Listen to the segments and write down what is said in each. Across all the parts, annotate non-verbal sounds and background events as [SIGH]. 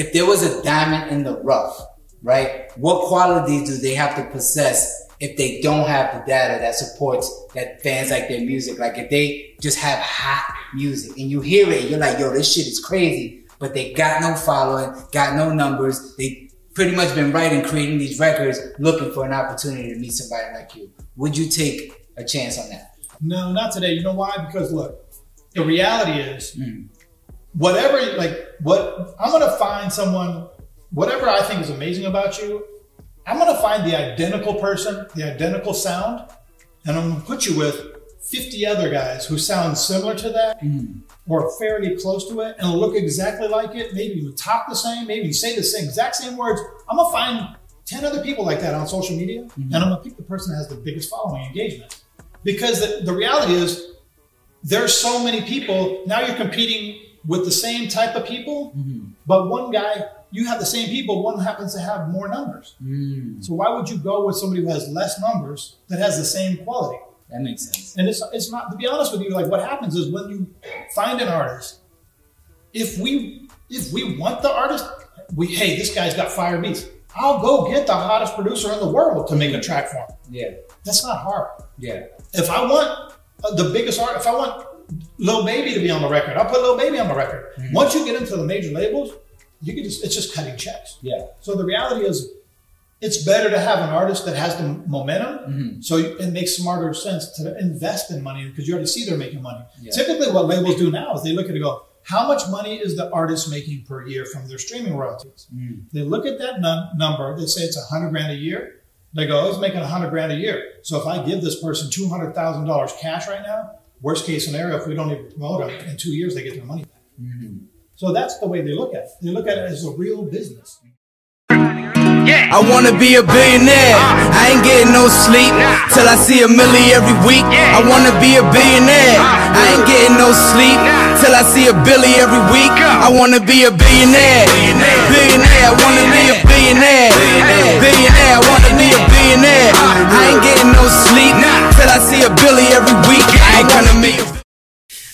if there was a diamond in the rough, right? What qualities do they have to possess if they don't have the data that supports that fans like their music? Like if they just have hot music and you hear it, you're like, yo, this shit is crazy, but they got no following, got no numbers. They pretty much been writing, creating these records, looking for an opportunity to meet somebody like you. Would you take a chance on that? No, not today. You know why? Because look, the reality is, mm. Whatever, like, what I'm gonna find someone, whatever I think is amazing about you, I'm gonna find the identical person, the identical sound, and I'm gonna put you with 50 other guys who sound similar to that mm. or fairly close to it and look exactly like it, maybe even talk the same, maybe you say the same exact same words. I'm gonna find 10 other people like that on social media, mm-hmm. and I'm gonna pick the person that has the biggest following engagement. Because the, the reality is, there's so many people. Now you're competing with the same type of people, mm-hmm. but one guy, you have the same people, one happens to have more numbers. Mm. So why would you go with somebody who has less numbers that has the same quality? That makes sense. And it's, it's not, to be honest with you, like what happens is when you find an artist, if we, if we want the artist, we, hey, this guy's got fire beats. I'll go get the hottest producer in the world to make a track for him. Yeah. That's not hard. Yeah. If I want uh, the biggest art, if I want Lil Baby to be on the record, I'll put Lil Baby on the record. Mm-hmm. Once you get into the major labels, you can just it's just cutting checks. Yeah. So the reality is, it's better to have an artist that has the momentum, mm-hmm. so it makes smarter sense to invest in money because you already see they're making money. Yeah. Typically, what labels do now is they look at it and go, how much money is the artist making per year from their streaming royalties? Mm. They look at that num- number, they say it's a hundred grand a year. They go, oh, it's making a hundred grand a year. So if I give this person two hundred thousand dollars cash right now, worst case scenario, if we don't even promote them in two years, they get their money back. Mm-hmm. So that's the way they look at it. They look at it as a real business. I wanna be a billionaire. I ain't getting no sleep till I see a milli every week. I wanna be a billionaire. I ain't getting no sleep till I see a billy every week. I wanna be a billionaire. Billionaire. I wanna be a billionaire. Billionaire. I wanna be a billionaire. I ain't getting no sleep till I see a billy every week. I ain't gonna be.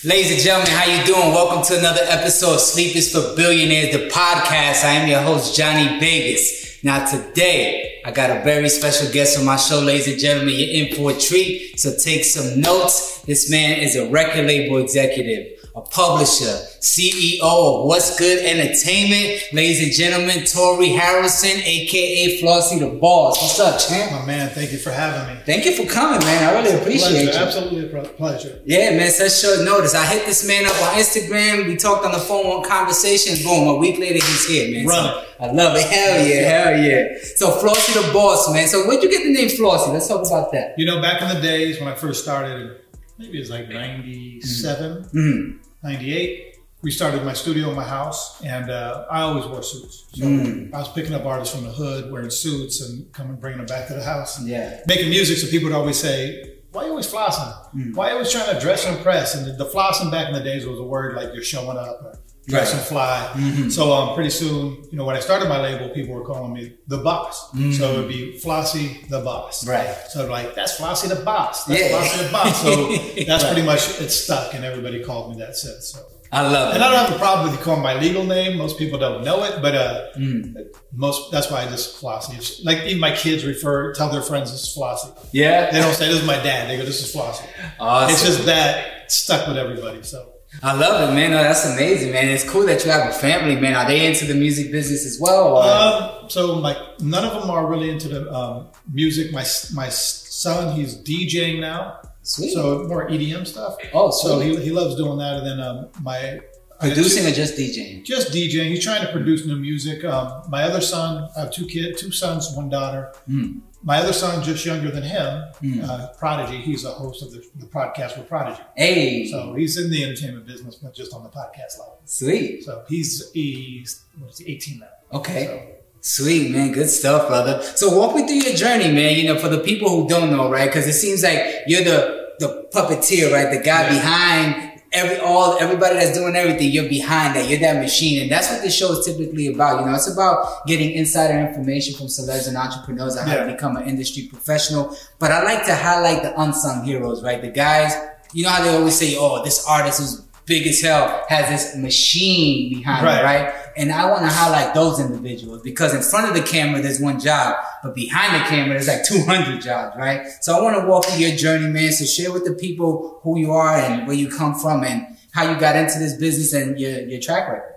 Ladies and gentlemen, how you doing? Welcome to another episode of Sleep is for Billionaires, the podcast. I am your host, Johnny Vegas. Now today, I got a very special guest on my show, ladies and gentlemen. You're in for a treat, so take some notes. This man is a record label executive a publisher, CEO of What's Good Entertainment. Ladies and gentlemen, Tori Harrison, aka Flossie the Boss. What's up, champ? My man, thank you for having me. Thank you for coming, man. I really appreciate you. Absolutely a pleasure. Yeah, man, such short notice. I hit this man up on Instagram. We talked on the phone, one conversations. Boom, a week later, he's here, man. Run so I love it. Hell yeah, hell yeah. So Flossie the Boss, man. So where'd you get the name Flossie? Let's talk about that. You know, back in the days when I first started, maybe it was like 97. Mm-hmm. 98, we started my studio in my house, and uh, I always wore suits. So mm. I was picking up artists from the hood wearing suits and coming bringing them back to the house. Yeah. Making music, so people would always say, why are you always flossing? Mm. Why are you always trying to dress and impress? And the, the, flossing back in the days was a word like you're showing up or dress right. and fly. Mm-hmm. So um, pretty soon, you know, when I started my label, people were calling me the boss. Mm-hmm. So it would be Flossie the boss. Right. So like, that's Flossie the boss. That's yeah. Flossie the boss. So [LAUGHS] that's right. pretty much, it stuck and everybody called me that since. So. I love it. And I don't have a problem with you calling my legal name. Most people don't know it, but uh, mm. most that's why I just Flossie. Like even my kids refer tell their friends this is Flossie. Yeah. They don't say this is my dad. They go this is Flossie. Awesome. It's just that stuck with everybody. So I love it, man. Oh, that's amazing, man. It's cool that you have a family, man. Are they into the music business as well? Um, so, like, none of them are really into the um, music. My my son, he's DJing now. Sweet. So more EDM stuff. Oh, sweet. so he, he loves doing that. And then um, my producing two, or just DJing? Just DJing. He's trying to produce new music. Um, my other son, I have two kids, two sons, one daughter. Mm. My other son, just younger than him, mm. uh, Prodigy. He's a host of the, the podcast with Prodigy. Hey, so he's in the entertainment business, but just on the podcast level. Sweet. So he's he's what's he, 18 now. Okay. So, Sweet man, good stuff, brother. So walk me through your journey, man. You know, for the people who don't know, right? Because it seems like you're the the puppeteer, right? The guy yeah. behind every all everybody that's doing everything, you're behind that. You're that machine, and that's what this show is typically about. You know, it's about getting insider information from celebs and entrepreneurs on how to become an industry professional. But I like to highlight the unsung heroes, right? The guys. You know how they always say, "Oh, this artist is big as hell has this machine behind right. it, right? And I want to highlight those individuals because in front of the camera, there's one job, but behind the camera, there's like 200 jobs, right? So I want to walk through your journey, man. So share with the people who you are and where you come from and how you got into this business and your, your track record.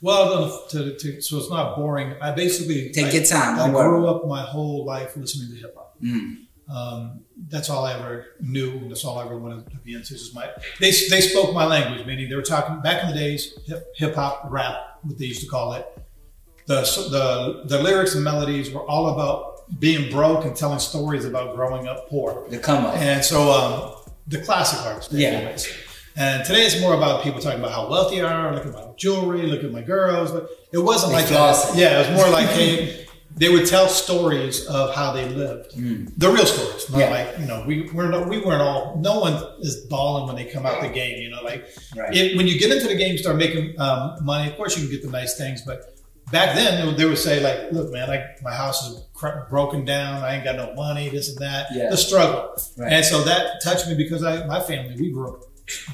Well, to, to, so it's not boring. I basically take I, your time. I grew up my whole life listening to hip hop. Mm. Um, that's all I ever knew. and That's all I ever wanted to be into. Is my they they spoke my language, meaning they were talking back in the days hip hop rap, what they used to call it. The the the lyrics and melodies were all about being broke and telling stories about growing up poor. The come up. And so um, the classic artists, yeah. Anyways. And today it's more about people talking about how wealthy they are, look at my jewelry, look at my girls. But it wasn't they like that. Yeah, it was more like, hey, they would tell stories of how they lived, mm. the real stories. Not yeah. like you know, we we're not, we weren't all. No one is balling when they come out the game. You know, like right. it, when you get into the game, start making um, money. Of course, you can get the nice things, but back then they would say like, "Look, man, I, my house is broken down. I ain't got no money. This and that. Yeah. The struggle." Right. And so that touched me because I, my family, we grew up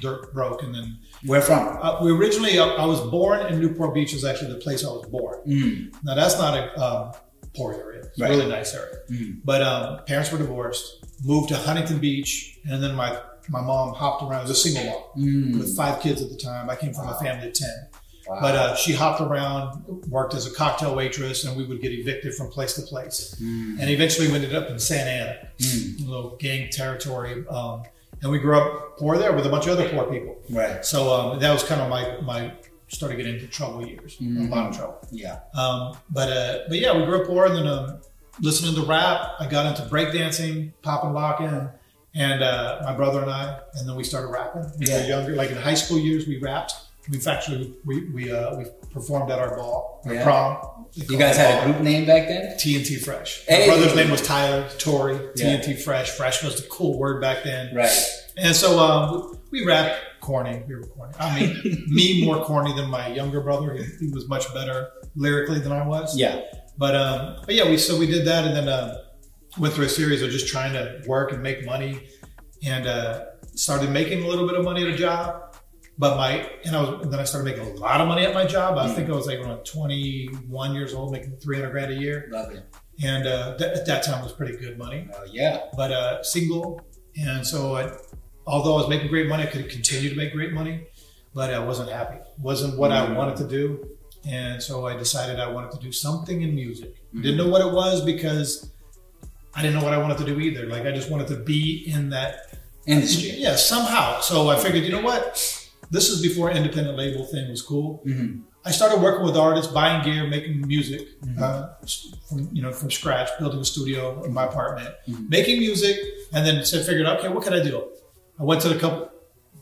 dirt broke, and then where from? uh, we originally uh, I was born in Newport Beach. Was actually the place I was born. Mm. Now that's not a um, poor area. It's Right. a really nice area. Mm. But um, parents were divorced, moved to Huntington Beach, and then my my mom hopped around. Was a single mom Mm. with five kids at the time. I came from a family of ten. Wow. But uh, she hopped around, worked as a cocktail waitress, and we would get evicted from place to place. Mm. And eventually we ended up in Santa Ana, Mm. a little gang territory. Um, and we grew up poor there with a bunch of other poor people. Right. So um, that was kind of my my started getting into trouble years, Mhm. a lot of trouble. Yeah. Um, but uh, but yeah, we grew up poor, and then um, listening to rap, I got into breakdancing, popping, and locking, and uh, my brother and I, and then we started rapping. We Yeah. were younger, like in high school years, we rapped. We've actually we we uh, we performed at our ball, our Yeah. prom. You guys had a group name back then? TNT Fresh. Hey. My brother's name was Tyler Tory. Yeah. TNT Fresh. Fresh was the cool word back then. Right. And so um, we rap corny. We were corny. I mean, [LAUGHS] me more corny than my younger brother. He, he was much better lyrically than I was. Yeah. But um, but yeah, we so we did that, and then uh, went through a series of just trying to work and make money, and uh, started making a little bit of money at a job. But my and I was and then I started making a lot of money at my job. I think I was like around 21 years old, making 300 grand a year, Love it. and uh, that, at that time was pretty good money. Oh, yeah. But uh, single, and so I, although I was making great money, I could continue to make great money, but I wasn't happy. wasn't what I wanted to do, and so I decided I wanted to do something in music. Didn't know what it was because I didn't know what I wanted to do either. Like I just wanted to be in that Industry. yeah somehow. So I figured, you know what? This is before independent label thing was cool. Mm-hmm. I started working with artists, buying gear, making music Mm-hmm. uh, from you know from scratch, building a studio in my apartment, Mm-hmm. making music, and then said, figured, okay, what can I do? I went to the couple.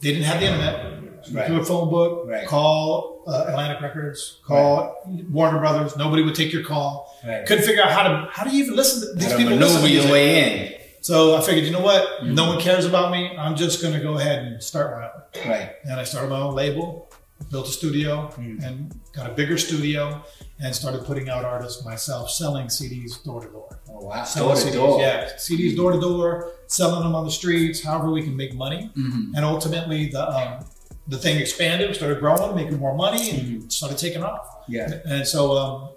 They didn't have the internet. So Right. Do a phone book, Right. call uh, Atlantic Records, call Warner Brothers. Nobody would take your call. Right. Couldn't figure out how to how do you even listen to these people? Maneuver your way in. So I figured, you know what? Mm-hmm. No one cares about me. I'm just going to go ahead and start my own. Right. And I started my own label, built a studio, Mm. and got a bigger studio, and started putting out artists myself, selling CDs door to door. Oh, wow. Selling Door to CDs, door. yeah, CDs door to door, selling them on the streets, however we can make money. Mhm. And ultimately, the um, the thing expanded, started growing, making more money, and Mm-hmm. started taking off. Yeah. And so um,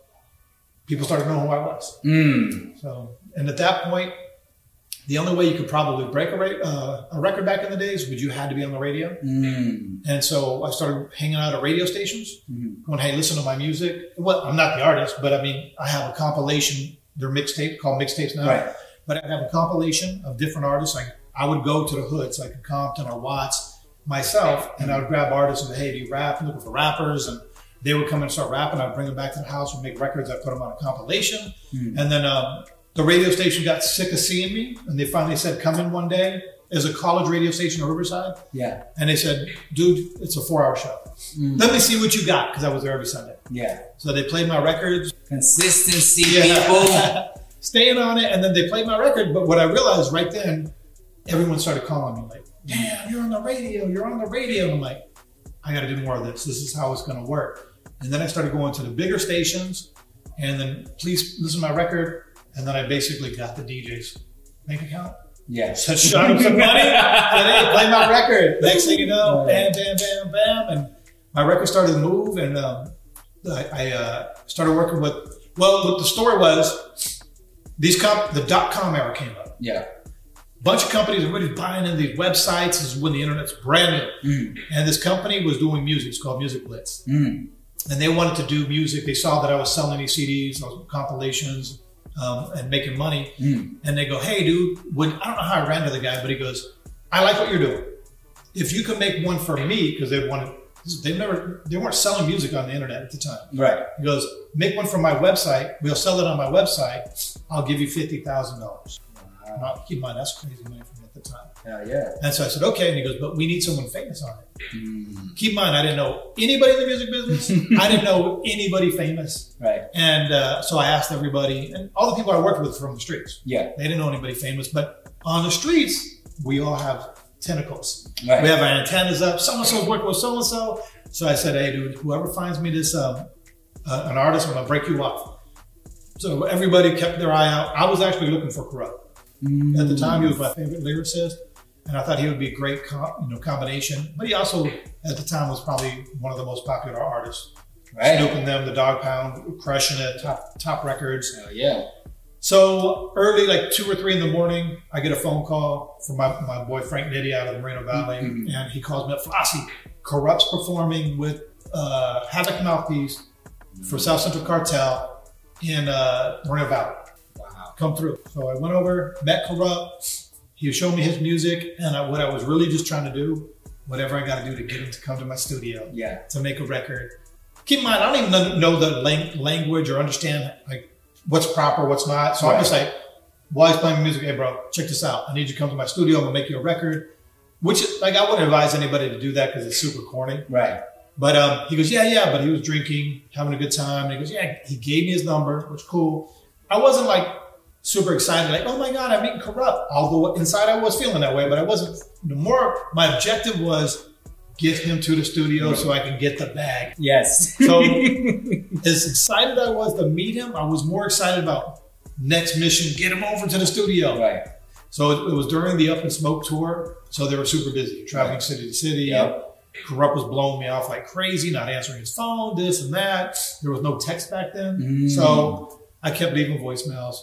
people started knowing who I was. Mm. So, and at that point, the only way you could probably break a, ra- uh, a record back in the days was you had to be on the radio. Mm. And so I started hanging out at radio stations, Mhm. going, "Hey, listen to my music." Well, I'm not the artist, but I mean, I have a compilation. They're mixtape called mixtapes now. Right. But I have a compilation of different artists. Like I would go to the hoods, like Compton or Watts, myself, and I would grab artists and say, "Hey, do you rap?" I'm looking for rappers, and they would come and start rapping. I'd bring them back to the house. We'd make records. I'd put them on a compilation, and then um, the radio station got sick of seeing me, and they finally said, "Come in one day." There's a college radio station in Riverside, Yeah. and they said, "Dude, it's a four-hour show. Mm. Let me see what you got," because I was there every Sunday. Yeah. So they played my records, Consistency, people. [LAUGHS] staying on it, and then they played my record. But what I realized right then, everyone started calling me like, "Damn, you're on the radio! You're on the radio!" And I'm like, "I got to do more of this. This is how it's going to work." And then I started going to the bigger stations, and then please listen to my record. And then I basically got the DJ's bank account. Yeah. Said, shut up some money. Said, hey, play my record. Next thing you know, bam, bam, bam, bam. And my record started to move. And um, I, I uh, started working with. Well, what the story was, these comp the dot com era came up. Yeah. bunch of companies, everybody's buying in these websites. This is when the internet's brand new. Mm. And this company was doing music. It's called Music Blitz. Mm. And they wanted to do music. They saw that I was selling these CDs, I compilations, um, and making money. Mm. And they go, hey, dude, when, I don't know how I ran to the guy, but he goes, I like what you're doing. If you can make one for me, because they wanted, they never, they weren't selling music on the internet at the time. Right. He goes, make one for my website. We'll sell it on my website. I'll give you fifty thousand dollars. Wow. Keep in mind that's crazy money for me at the time. Yeah. Yeah. And so I said, okay. And he goes, but we need someone famous on it. Mm. Keep in mind, I didn't know anybody in the music business. [LAUGHS] I didn't know anybody famous. Right. And uh, so I asked everybody, and all the people I worked with from the streets. Yeah. They didn't know anybody famous, but on the streets, we all have tentacles. Right. We have our antennas up. So and so working with so and so. So I said, hey, dude, whoever finds me this um, uh, an artist, I'm gonna break you off. So everybody kept their eye out. I was actually looking for Kurupt Mm. at the time. He was my favorite lyricist, and I thought he would be a great com- you know combination. But he also at the time was probably one of the most popular artists. Right. Snoop and them, the Dog Pound, crushing it, top top records. Hell yeah. So early, like two or three in the morning, I get a phone call from my, my boy Frank Nitty out of the Moreno Valley, Mhm. and he calls me up. Flossie, Kurupt's performing with uh, Havoc Mouthpiece for South Central Cartel in uh, Moreno Valley. Wow. Come through. So I went over, met Kurupt. He showed me his music, and I, what I was really just trying to do, whatever I got to do to get him to come to my studio Yeah. to make a record. Keep in mind, I don't even know the lang- language or understand like what's proper, what's not. So I'm just like, while he's playing music, hey bro, check this out. I need you to come to my studio. I'm gonna make you a record. Which like I wouldn't advise anybody to do that because it's super corny. Right. But um, he goes, yeah, yeah. But he was drinking, having a good time. And he goes, yeah. He gave me his number, which cool. I wasn't like super excited, like, oh my god, I'm meeting Kurupt. Although inside I was feeling that way, but I wasn't. The more my objective was get him to the studio so I can get the bag. Yes. So [LAUGHS] as excited I was to meet him, I was more excited about next mission, get him over to the studio. right. So it, it was during the Up in Smoke tour, so they were super busy, traveling city to city. Yep. Kurupt was blowing me off like crazy, not answering his phone, this and that. There was no text back then, Mm. so I kept leaving voicemails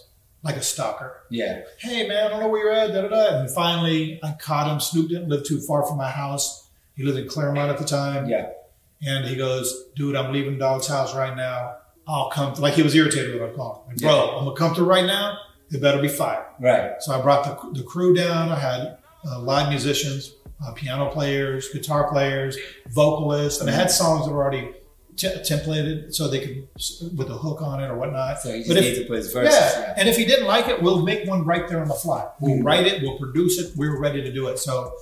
like a stalker. Yeah. Hey man, I don't know where you're at, da da da. And finally, I caught him. Snoop didn't live too far from my house. He lived in Claremont at the time. Yeah. And he goes, dude, I'm leaving Dog's house right now. I'll come. Like he was irritated with our call. Like, bro, I'm gonna come through right now. It better be fire. Right. So I brought the, the crew down. I had uh, live musicians, uh, piano players, guitar players, vocalists, and I had songs that were already t- templated so they could with a hook on it or whatnot. So you just But if- to put his verses. Yeah. And if he didn't like it, we'll make one right there on the fly. We'll Mhm. write it, we'll produce it. we're ready to do it. So,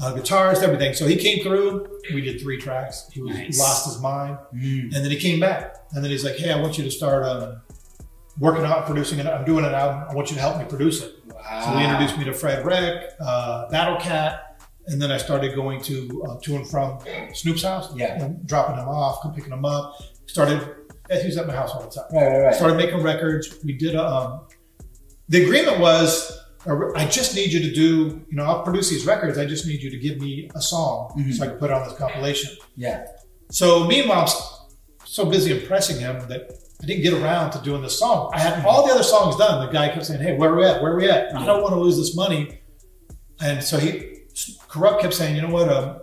uh, guitars, everything. So he came through. We did three tracks. He was Nice. lost his mind, Mm. and then he came back. And then he's like, "Hey, I want you to start um, working out, producing it. I'm doing an album. I want you to help me produce it." Wow. So he introduced me to Fredwreck, uh, Battlecat, and then I started going to uh, to and from Snoop's house. Yeah. and dropping him off, picking him up. Started. He was at my house all the time Right. Right. Right. started making records. We did a, um, the agreement was, uh, I just need you to do, you know, I'll produce these records. I just need you to give me a song Mhm. so I can put it on this compilation. Yeah. So meanwhile, I'm so busy impressing him that I didn't get around to doing this song. I had all the other songs done. The guy kept saying, Hey, where are we at? Where are we at? I don't want to lose this money. And so he, Kurupt kept saying, you know what, um,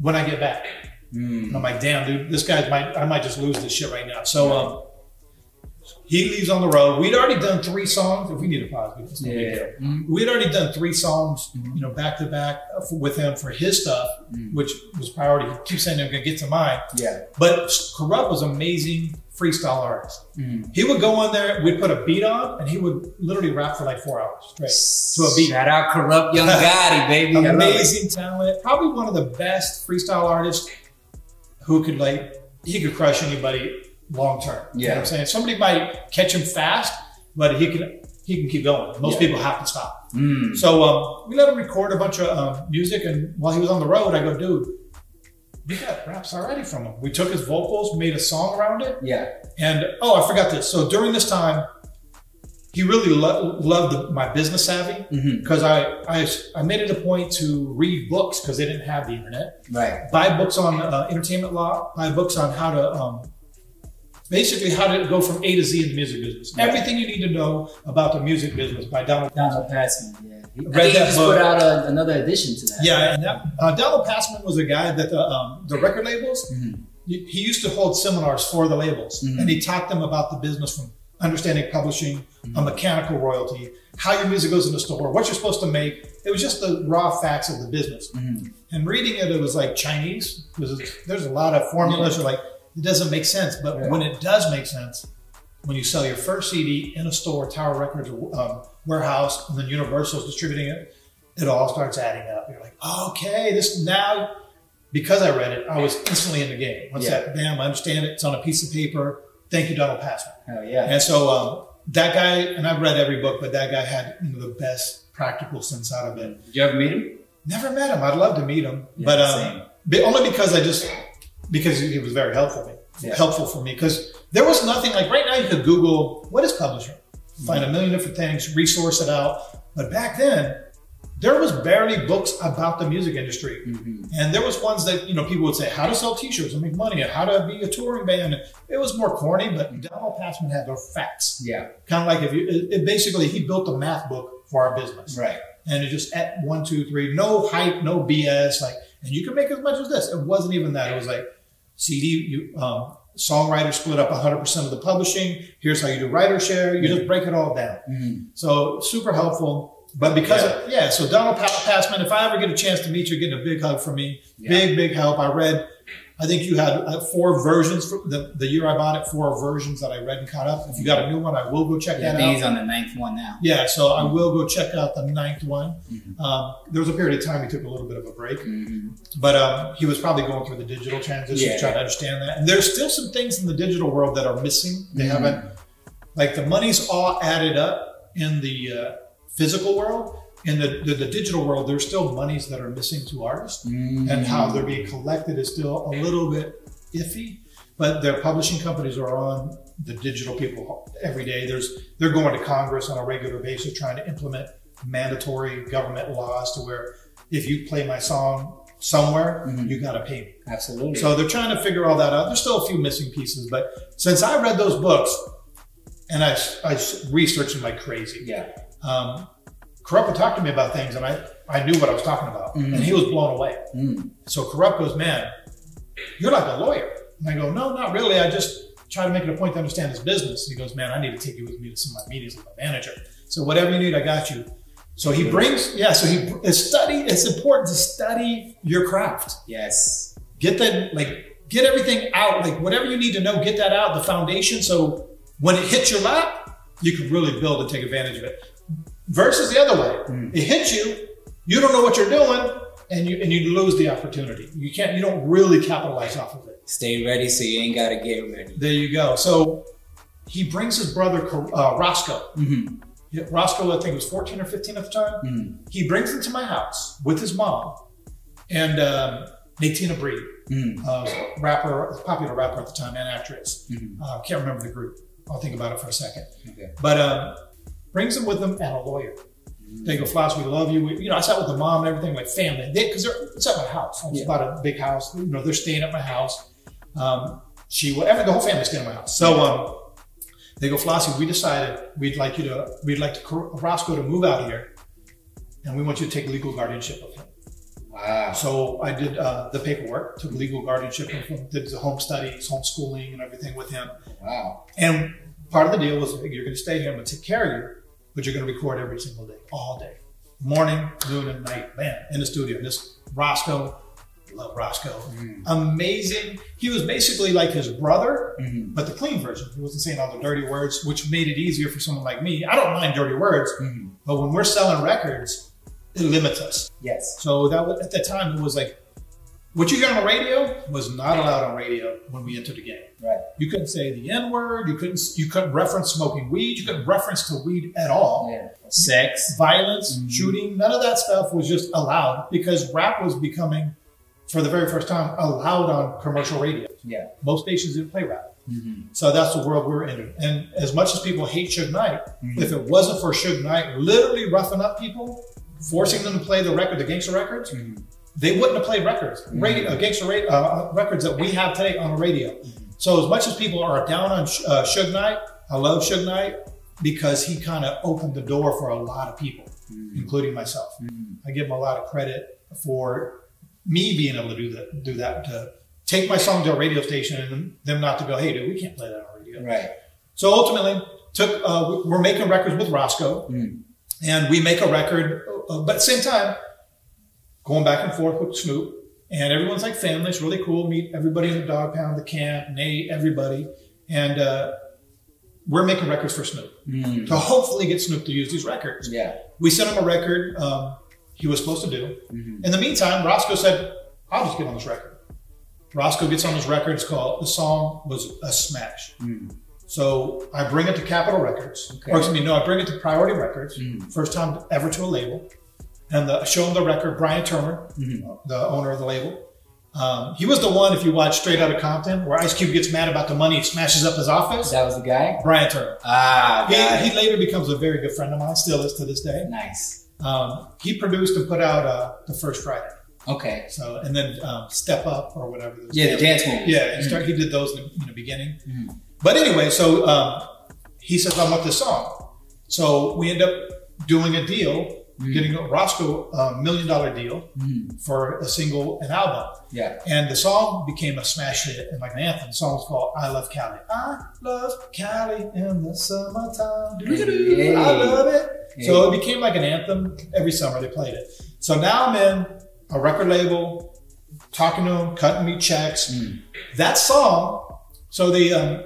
when I get back. Mm. And I'm like, damn, dude, this guy's might I might just lose this shit right now. So um, he leaves on the road. We'd already done three songs. If we need a pause, we can still Yeah. do it. Mm. We'd already done three songs, you know, back to back uh, with him for his stuff, Mm. which was priority. He keeps saying they're gonna get to mine, Yeah. but Kurupt was amazing freestyle artist. Mm. He would go in there, we'd put a beat on, and he would literally rap for like four hours straight. To a beat. Shout out Kurupt young [LAUGHS] Gotti, baby. I love it. amazing talent. Probably one of the best freestyle artists who could like he could crush anybody long term. You know Yeah. what I'm saying? Somebody might catch him fast, but he can he can keep going. Most Yeah. people have to stop. Mm. So um, we let him record a bunch of um, music, and while he was on the road, I go, dude, we got raps already from him. We took his vocals, made a song around it, Yeah. and oh, I forgot this. So during this time, he really lo- loved the, my business savvy because I, I I made it a point to read books because they didn't have the internet. Right. Buy books on uh, entertainment law. Buy books on how to um, basically how to go from A to Z in the music business. Everything you need to know about the music business by Donald. Donald Passman, yeah. Read that just book. put out a, another edition to that. Yeah, and that, uh, Donald Passman was a guy that the, um, the record labels, Mhm. he used to hold seminars for the labels, Mhm. and he taught them about the business from understanding publishing, a mechanical royalty, how your music goes in the store, what you're supposed to make. It was just the raw facts of the business. Mhm. And reading it, it was like Chinese. because there's a lot of formulas. You're like, it doesn't make sense. But Yeah. when it does make sense, when you sell your first CD in a store, Tower Records, or um, warehouse, and then Universal's distributing it, it all starts adding up. You're like, okay, this now, because I read it, I was instantly in the game. Once Yeah. that, bam, I understand it. It's on a piece of paper. Thank you, Donald Passman. Hell yeah. And so um, that guy, and I've read every book, but that guy had you know, the best practical sense out of it. Did you ever meet him? Never met him. I'd love to meet him, Yeah, but um, but only because I just because he was very helpful me. Yeah. Helpful for me because there was nothing like right now. You could Google what is publishing, find a million different things, resource it out. But back then, there was barely books about the music industry, Mhm. and there was ones that you know people would say how to sell T-shirts and make money, and how to be a touring band. It was more corny, but Donald Passman had the facts. Yeah. Kind of like if you, it, it basically he built a math book for our business Right. and it just at one, two, three, no hype, no BS. Like, and you can make as much as this. It wasn't even that. It was like CD, you, um, songwriter split up 100% of the publishing. Here's how you do writer share. You just break it all down. Mhm. So super helpful. But because, yeah, of, yeah so Donald Passman, if I ever get a chance to meet you, getting a big hug from me, Yeah. big, big help. I read, I think you had uh, four versions for the, the year I bought it, four versions that I read and caught up. If you got a new one, I will go check Yeah, that out. he's on the ninth one now. Yeah, so I will go check out the ninth one. Mhm. Um, there was a period of time he took a little bit of a break, Mhm. but um, he was probably going through the digital transition, Yeah. trying to understand that. And there's still some things in the digital world that are missing. They Mhm. haven't, like the money's all added up in the uh, physical world. In the, the, the digital world, there's still monies that are missing to artists, Mhm. and how they're being collected is still a little bit iffy. But their publishing companies are on the digital people every day. There's they're going to Congress on a regular basis trying to implement mandatory government laws to where if you play my song somewhere, Mhm. you got to pay me. Absolutely. So they're trying to figure all that out. There's still a few missing pieces, but since I read those books and I, I researched them like crazy, yeah. um, Kurupt would talk to me about things and I, I knew what I was talking about. Mhm. And he was blown away. Mm. So Kurupt goes, man, you're like a lawyer. And I go, no, not really. I just try to make it a point to understand this business. And he goes, man, I need to take you with me to some of my meetings with my manager. So whatever you need, I got you. So he brings, yeah. So he it's study. It's important to study your craft. Yes. Get that, like, get everything out. Like whatever you need to know, get that out. The foundation. So when it hits your lap, you can really build and take advantage of it. Versus the other way, Mm. it hits you. You don't know what you're doing, and you and you lose the opportunity. You can't. You don't really capitalize off of it. Stay ready so you ain't gotta get ready. There you go. So he brings his brother uh, Roscoe. Mm-hmm. Yeah, Roscoe, I think, was 14 or 15 at the time. Mm. He brings him to my house with his mom and um, Natina Reed, Mm. uh, rapper, popular rapper at the time and actress. Mhm. Uh, can't remember the group. I'll think about it for a second. Okay. But um, brings them with him and a lawyer. They go, Floss, we love you. We, you know, I sat with the mom and everything, like family. Because they, are it's at my house. It's Yeah. about a big house. You know, they're staying at my house. Um, she, whatever, the whole family's staying at my house. So um, they go, Flossie, we decided we'd like you to, we'd like to, Roscoe to move out here, and we want you to take legal guardianship of him. Wow. So I did uh, the paperwork, took legal guardianship of him, did the home studies, homeschooling, and everything with him. Wow. And part of the deal was you're going to stay here, I'm going to take care of you, but you're going to record every single day, all day, morning, noon, and night. Man, in the studio. And this Roscoe, love Roscoe, Mm. amazing. He was basically like his brother, Mhm. but the clean version. He wasn't saying all the dirty words, which made it easier for someone like me. I don't mind dirty words, Mhm. but when we're selling records, it limits us. Yes. So that was, at the time, it was like what you hear on the radio was not allowed on radio when we entered the game. Right. You couldn't say the N word. You couldn't. You couldn't reference smoking weed. You couldn't reference to weed at all. Yeah. Sex. Violence, Mhm. shooting, none of that stuff was just allowed because rap was becoming, for the very first time, allowed on commercial radio. Yeah. Most stations didn't play rap. Mm-hmm. So that's the world we're in. And as much as people hate Suge Knight, Mhm. if it wasn't for Suge Knight literally roughing up people, forcing them to play the record, the gangster records, Mhm. They wouldn't have played records, radio, uh, gangster uh, records that we have today on the radio. So as much as people are down on uh, Suge Knight, I love Suge Knight because he kind of opened the door for a lot of people, including myself. I give him a lot of credit for me being able to do that. Do that to take my song to a radio station and them not to go, hey, dude, we can't play that on radio. Right. So ultimately, took uh, we're making records with Roscoe, and we make a record, uh, but at the same time, going back and forth with Snoop, and everyone's like family. It's really cool. Meet everybody in the dog pound, the camp, Nate, everybody, and uh, we're making records for Snoop to hopefully get Snoop to use these records. Yeah. We sent him a record um, he was supposed to do. In the meantime, Roscoe said, "I'll just get on this record." Roscoe gets on this record. It's called the song was a smash. So I bring it to Capitol Records, Okay. or excuse me, no, I bring it to Priority Records, first time ever to a label, and the, show him the record. Bryan Turner, the owner of the label, um, he was the one. If you watch Straight Outta Compton, where Ice Cube gets mad about the money, he smashes up his office. That was the guy? Bryan Turner. Ah, He, he later becomes a very good friend of mine, still is to this day. Nice. Um, he produced and put out uh, the first Friday. Okay. So and then um, Step Up or whatever. Yeah, the dance moves. Yeah, he started. He did those in the, in the beginning. But anyway, so um, he says, "I want this song." So we end up doing a deal, Mm-hmm. getting a Roscoe a million dollar deal mm-hmm. for a single, an album. Yeah. And the song became a smash hit and like an anthem. The song was called I Love Cali. I love Cali in the summertime. Doo-doo-doo. I love it. So it became like an anthem. Every summer they played it. So now I'm in a record label, talking to them, cutting me checks. Mm-hmm. That song, so the, um,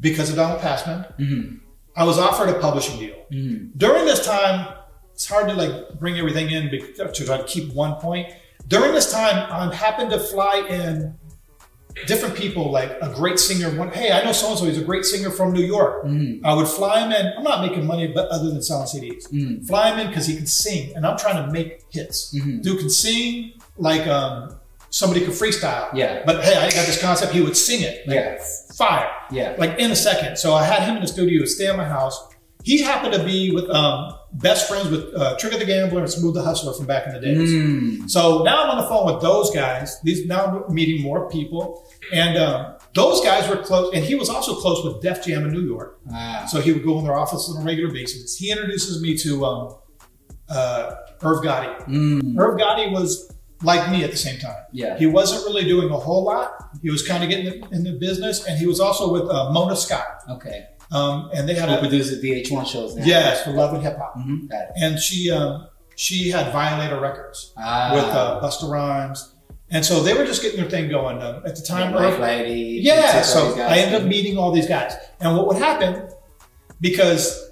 because of Donald Passman, I was offered a publishing deal. During this time, it's hard to like bring everything in to try to keep one point. During this time, I happened to fly in different people, like a great singer. One, hey, I know so and so. He's a great singer from New York. I would fly him in. I'm not making money, but other than selling CDs, fly him in because he can sing, and I'm trying to make hits. Dude can sing like um, somebody could freestyle. Yeah. But hey, I got this concept. He would sing it. Like, Yeah. Fire. Yeah. Like in a second. So I had him in the studio, stay at my house. He happened to be with um, best friends with uh, Trigger the Gambler and Smooth the Hustler from back in the days. Mm. So now I'm on the phone with those guys. These now I'm meeting more people, and um, those guys were close. And he was also close with Def Jam in New York. Ah. So he would go in their office on a regular basis. He introduces me to um, uh, Irv Gotti. Mm. Irv Gotti was like me at the same time. Yeah. He wasn't really doing a whole lot. He was kind of getting in the business, and he was also with uh, Mona Scott. Okay. Um, and they had a produces VH1 shows now? yes for Love and Hip Hop, Mhm, and she um, she had Violator Records Ah. with uh, Busta Rhymes, and so they were just getting their thing going. Um, at the time, Life Lady. yeah, so. I ended up meeting all these guys. And what would happen, because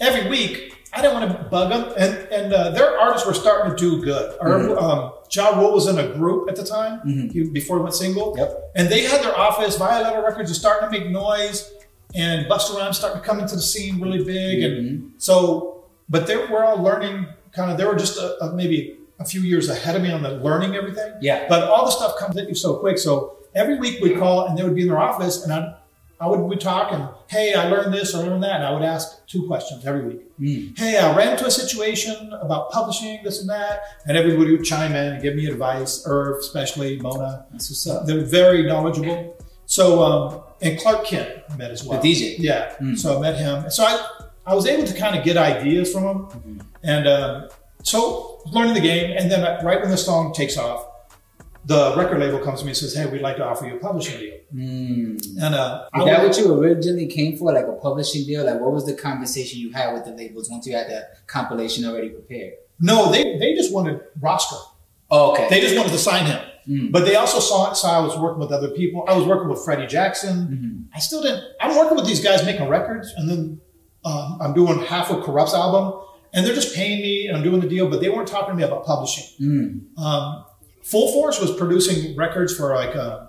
every week I didn't want to bug them, and, and uh, their artists were starting to do good. Mm-hmm. um, Ja Rule was in a group at the time he- before he went single. Yep. And they had their office, Violator Records was starting to make noise, and Busta Rhymes starting to come into the scene really big. And Mm-hmm. so, but they were all learning kind of, they were just a, a, maybe a few years ahead of me on the learning everything. Yeah. But all the stuff comes at you so quick. So every week we'd call and they would be in their office and I'd, I would we'd talk and hey, I learned this, I learned that, and I would ask two questions every week. Hey, I ran into a situation about publishing this and that, and everybody would chime in and give me advice. Irv, especially Mona, That's what's up. they're very knowledgeable. So um, and Clark Kent I met as well. The DJ. Yeah. So I met him. So I I was able to kind of get ideas from him, and um, so learning the game. And then right when the song takes off, the record label comes to me and says, "Hey, we'd like to offer you a publishing deal." And uh, Is that what you originally came for, like a publishing deal? Like, what was the conversation you had with the labels once you had the compilation already prepared? no, they they just wanted Roscoe. Oh, okay. They just wanted to sign him. But they also saw, it, saw I was working with other people. I was working with Freddie Jackson. I still didn't. I'm working with these guys making records, and then um, I'm doing half of Kurupt's album, and they're just paying me, and I'm doing the deal. But they weren't talking to me about publishing. Um, Full Force was producing records for like uh,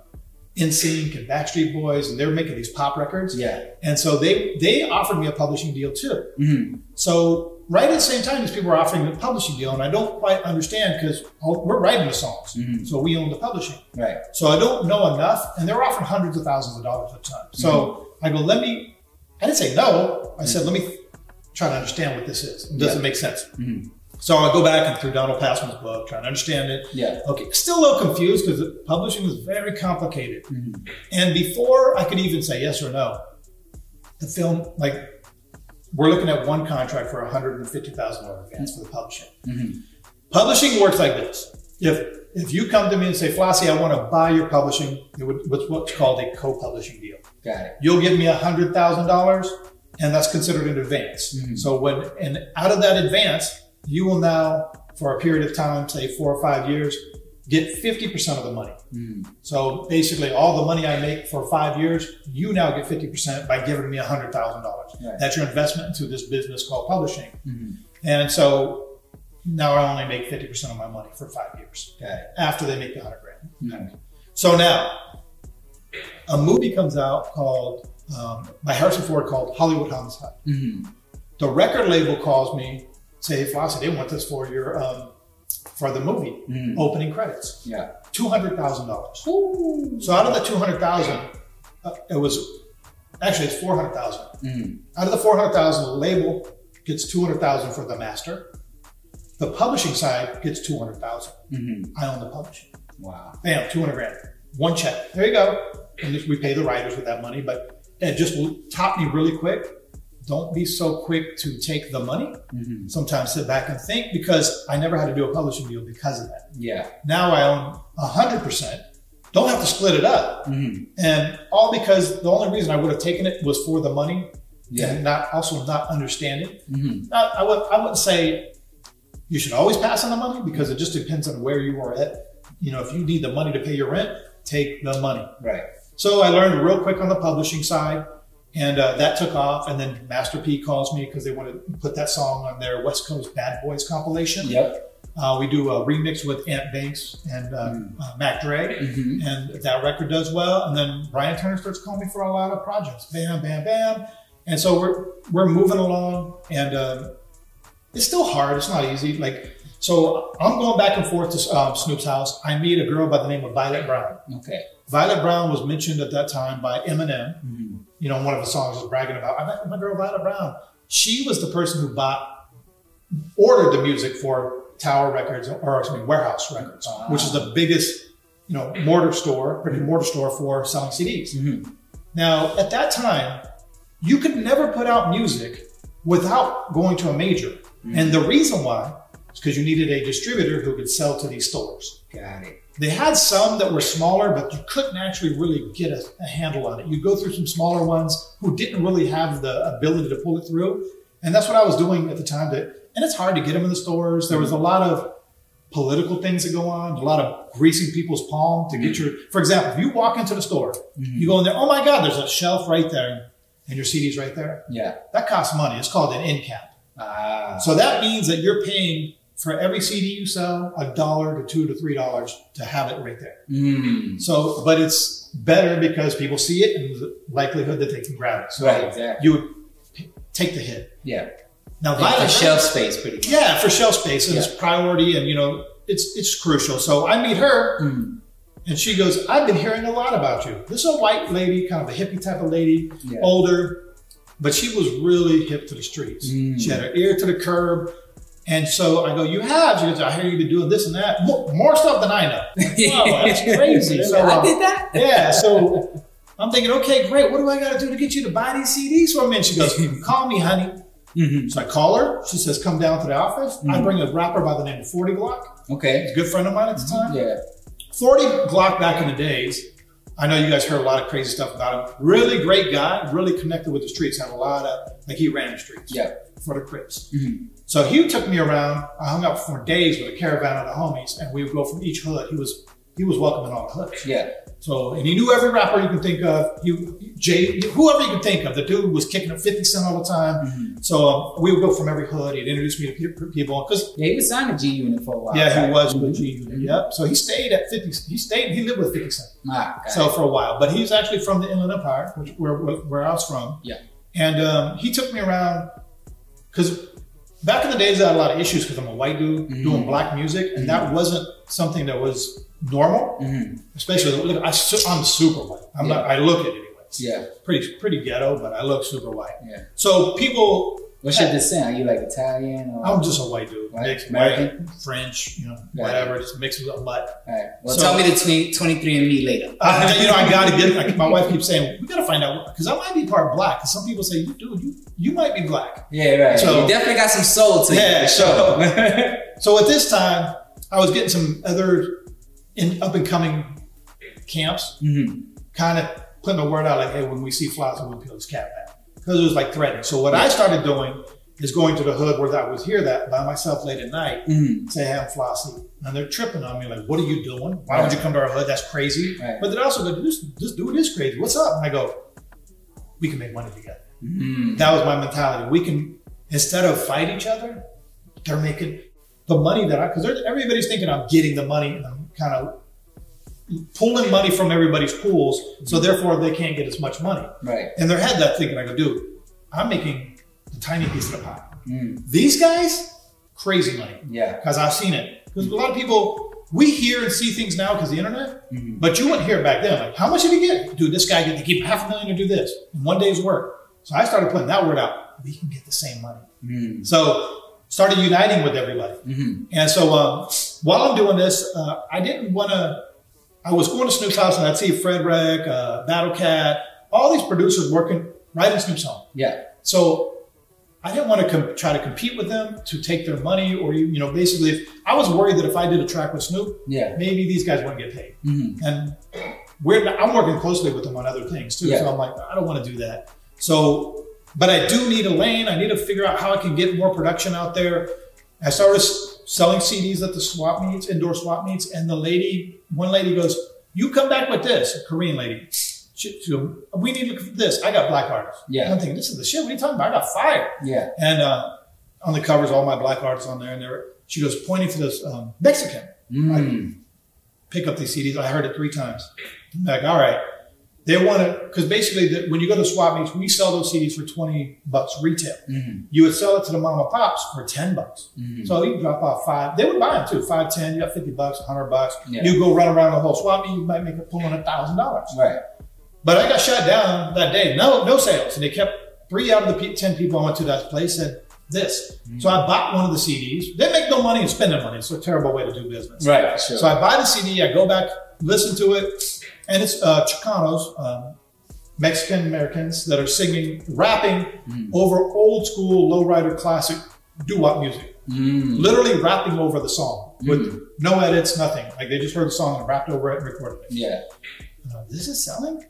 NSYNC and Backstreet Boys, and they were making these pop records. Yeah. And so they they offered me a publishing deal too. Mm-hmm. So right at the same time, these people are offering a publishing deal, and I don't quite understand because we're writing the songs, mm-hmm. so we own the publishing. Right. So I don't know enough, and they're offering hundreds of thousands of dollars at a time. So mm-hmm. I go, let me. I didn't say no. I said, let me try to understand what this is. It Does Yeah. make sense? Mm-hmm. So I go back and through Donald Passman's book, trying to understand it. Yeah. Okay, still a little confused because publishing is very complicated. Mhm. And before I could even say yes or no, the film, like, we're looking at one contract for $150,000 advance for the publishing. Mhm. Publishing works like this. If if you come to me and say, Flossie, I want to buy your publishing, it would, what's what's called a co-publishing deal. Got it. You'll give me $100,000 and that's considered an advance. Mhm. So when, and out of that advance, you will now, for a period of time, say four or five years, get 50% of the money. Mhm. So basically, all the money I make for five years, you now get 50% by giving me $100,000. Right. That's your investment into this business called publishing. Mhm. And so now I only make 50% of my money for five years it. after they make the 100 grand. Mhm. So now, a movie comes out called, um, by Harrison Ford called Hollywood Homicide. Mhm. The record label calls me, say, hey, Flossie, they want this for your, um, for the movie Mhm. opening credits. Yeah. $200,000. So out of the 200,000, uh, it was actually it's 400,000. Mhm. Out of the 400,000, the label gets 200,000 for the master. The publishing side gets 200,000. Mhm. I own the publishing. Wow. Bam, 200 grand. One check. There you go. And we pay the writers with that money, but it just taught me really quick. Don't be so quick to take the money. Mhm. Sometimes sit back and think because I never had to do a publishing deal because of that. Yeah. Now I own 100%. Don't have to split it up. Mhm. And all because the only reason I would have taken it was for the money Yeah. and not also not understanding. Mhm. Not, I, would, I wouldn't say you should always pass on the money because it just depends on where you are at. You know, if you need the money to pay your rent, take the money. Right. So I learned real quick on the publishing side, and uh, that took off. And then Master P calls me because they want to put that song on their West Coast Bad Boys compilation. Yep. Uh, we do a remix with Ant Banks and uh, uh, Mac Dre Mhm. and that record does well. And then Bryan Turner starts calling me for a lot of projects. Bam, bam, bam. And so we're we're moving along, and um, it's still hard. It's not easy. Like so, I'm going back and forth to um, Snoop's house. I meet a girl by the name of Violet Brown. Okay. Violet Brown was mentioned at that time by Eminem. Mhm. You know, one of the songs was bragging about. I met my girl Violet Brown. She was the person who bought, ordered the music for Tower Records or excuse me, Wherehouse Records, Ah. which is the biggest, you know, mortar store, brick and mortar store for selling CDs. Mhm. Now, at that time, you could never put out music without going to a major. And the reason why is because you needed a distributor who could sell to these stores. Got it. They had some that were smaller, but you couldn't actually really get a, a handle on it. You'd go through some smaller ones who didn't really have the ability to pull it through. And that's what I was doing at the time. To, and it's hard to get them in the stores. There was a lot of political things that go on, a lot of greasing people's palm to get your, for example, if you walk into the store, you go in there, oh my God, there's a shelf right there and your CD's right there. Yeah. That costs money. It's called an end cap. Ah. So that means that you're paying for every CD you sell a dollar to two to three dollars to have it right there. Mm. So, but it's better because people see it and the likelihood that they can grab it. So Right. Exactly. you would take the hit. Yeah. Now, Violet for shelf space, pretty much. yeah, for shelf space and it's priority, and you know it's it's crucial. So I meet her, Mm. and she goes, "I've been hearing a lot about you. This is a white lady, kind of a hippie type of lady, Yeah. older, but she was really hip to the streets. Mm. She had her ear to the curb." And so I go, you have? She goes, I hear you've been doing this and that. More, more stuff than I know. [LAUGHS] Wow, that's crazy. [LAUGHS] So, I uh, did that. yeah, so I'm thinking, okay, great. What do I got to do to get you to buy these CDs for me? And she goes, [LAUGHS] call me, honey. hmm So I call her. She says, come down to the office. I Mhm. bring a rapper by the name of 40 Glock. Okay. He's a good friend of mine at the time. Yeah. 40 Glock back in the days. I know you guys heard a lot of crazy stuff about him. Really great guy, really connected with the streets. Had a lot of, like he ran the streets Yeah. For the Crips. Mhm. So he took me around. I hung out for days with a caravan of the homies, and we would go from each hood. He was he was welcoming all the hoods. Yeah. So, and he knew every rapper you can think of. You, Jay, whoever you can think of. The dude was kicking up 50 Cent all the time. Mhm. So um, we would go from every hood. He'd introduce me to pe- people because Yeah. He was signed to G Unit for a while. yeah, he was Mhm. with G Unit. Yep. So he stayed at 50. He stayed. He lived with 50 Cent. Ah, So it. for a while, but he's actually from the Inland Empire, which where where, where I was from. Yeah. And um, he took me around because back in the days I had a lot of issues because I'm a white dude Mhm. doing black music, and that wasn't something that was normal. Mhm. Especially look, I, I'm super white. I'm Yeah. not. I look it anyways. Yeah. Pretty pretty ghetto, but I look super white. Yeah. So people What's your descent? Are you like Italian or? I'm just a white dude, White? mixed American? white, French, you know, Yeah. whatever, just mixed with a mutt. All right. Well, So- tell me the 20, 23 and me later. [LAUGHS] Uh, you know, I got to get. Like, my wife keeps saying we got to find out because I might be part black. Because some people say, you dude, you you might be black. yeah, right. So- you definitely got some soul to Yeah, you, for sure. So at this time, I was getting some other in up and coming camps, Mhm. kind of putting the word out like, hey, when we see flies, we'll peel this cat back because it was like threatening. So what I started doing is going to the hood where I would hear that by myself late at night. Mhm. Say, hey, I'm flossy. And they're tripping on me, like, what are you doing? Why would you come to our hood? That's crazy. Right. But then also go, this, this dude is crazy. What's up? And I go, we can make money together. Mhm. That was my mentality. We can, instead of fight each other, they're making the money that I, because everybody's thinking I'm getting the money and I'm kind of pulling money from everybody's pools. So therefore they can't get as much money. Right. And their head that thinking, I go, dude, I'm making a tiny piece of the pie. Mm. These guys, crazy money Yeah. because I've seen it. Because a lot of people, we hear and see things now because the internet, Mhm. but you wouldn't hear it back then. Like, how much did he get? Dude, this guy get to keep half a million to do this in one day's work. So I started putting that word out. We can get the same money. Mm. So started uniting with everybody. Mhm. And so um, while I'm doing this, uh, I didn't want to. I was going to Snoop's house and I'd see Fredwreck, uh, Battlecat, all these producers working right in Snoop's home. Yeah. So I didn't want to com- try to compete with them to take their money, or you know, basically, if I was worried that if I did a track with Snoop, Yeah. maybe these guys wouldn't get paid. Mhm. And we're I'm working closely with them on other things too. Yeah. So I'm like, I don't want to do that. So, but I do need a lane. I need to figure out how I can get more production out there. I started selling CDs at the swap meets, indoor swap meets, and the lady, one lady goes, "You come back with this," a Korean lady. She, she goes, we need to look for this. I got black artists. Yeah. I'm thinking, this is the shit. What are you talking about? I got fire. Yeah. And uh, on the covers, all my black artists on there, and they're, she goes pointing to this um, Mexican Mm. pick up these CDs. I heard it three times. I'm like, all right. They want to, because basically, the, when you go to swap meets, we sell those CDs for 20 bucks retail. Mhm. You would sell it to the mom and pops for 10 bucks. Mhm. So you drop off five. They would buy them too. Five, 10, you got 50 bucks, 100 bucks. Yeah. You go run around the whole swap meet, you might make a pull on $1,000. Right. But I got shut down that day. No, no sales. And they kept three out of the pe- 10 people I went to that place said this. So I bought one of the CDs. They make no money and spend their money. It's a terrible way to do business. Right. Sure. So I buy the CD, I go back, listen to it, and it's uh, Chicanos, um, Mexican Americans that are singing, rapping over old school lowrider classic doo-wop music. Mm. Literally rapping over the song with no edits, nothing. Like they just heard the song and rapped over it and recorded it. Yeah. Uh, this is selling?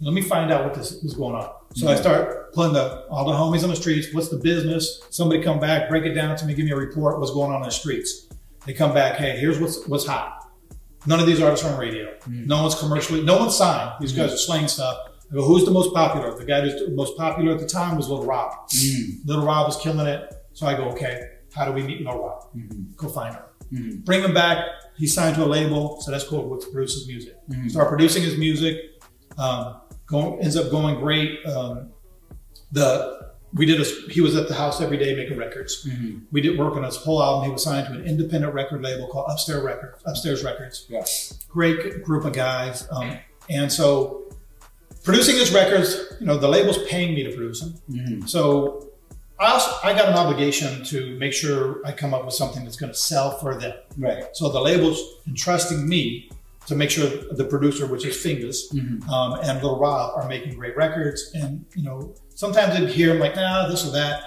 Let me find out what this is going on. So I start pulling the all the homies on the streets. What's the business? Somebody come back, break it down to me, give me a report. What's going on in the streets? They come back. Hey, here's what's what's hot. None of these artists are on radio. No one's commercially. No one's signed. These guys are slaying stuff. I go, who's the most popular? The guy who's most popular at the time was Little Rob. Mm. Little Rob was killing it. So I go, okay, how do we meet Little Rob? Mhm. Go find him. Mhm. Bring him back. He's signed to a label, so that's cool. Let's produce his music. Mhm. Start producing his music. Um, going, ends up going great. Um, the we did a he was at the house every day making records. Mhm. We did work on his whole album. He was signed to an independent record label called Upstairs Records. Upstairs Records. Yeah. Great group of guys. Um, and so producing his records, you know, the label's paying me to produce them. Mhm. So I also I got an obligation to make sure I come up with something that's going to sell for them. Right. So the label's entrusting me to make sure the producer, which is Fingazz, Mhm. um, and Little Rob, are making great records. And you know, sometimes I'd hear them like, nah, this or that.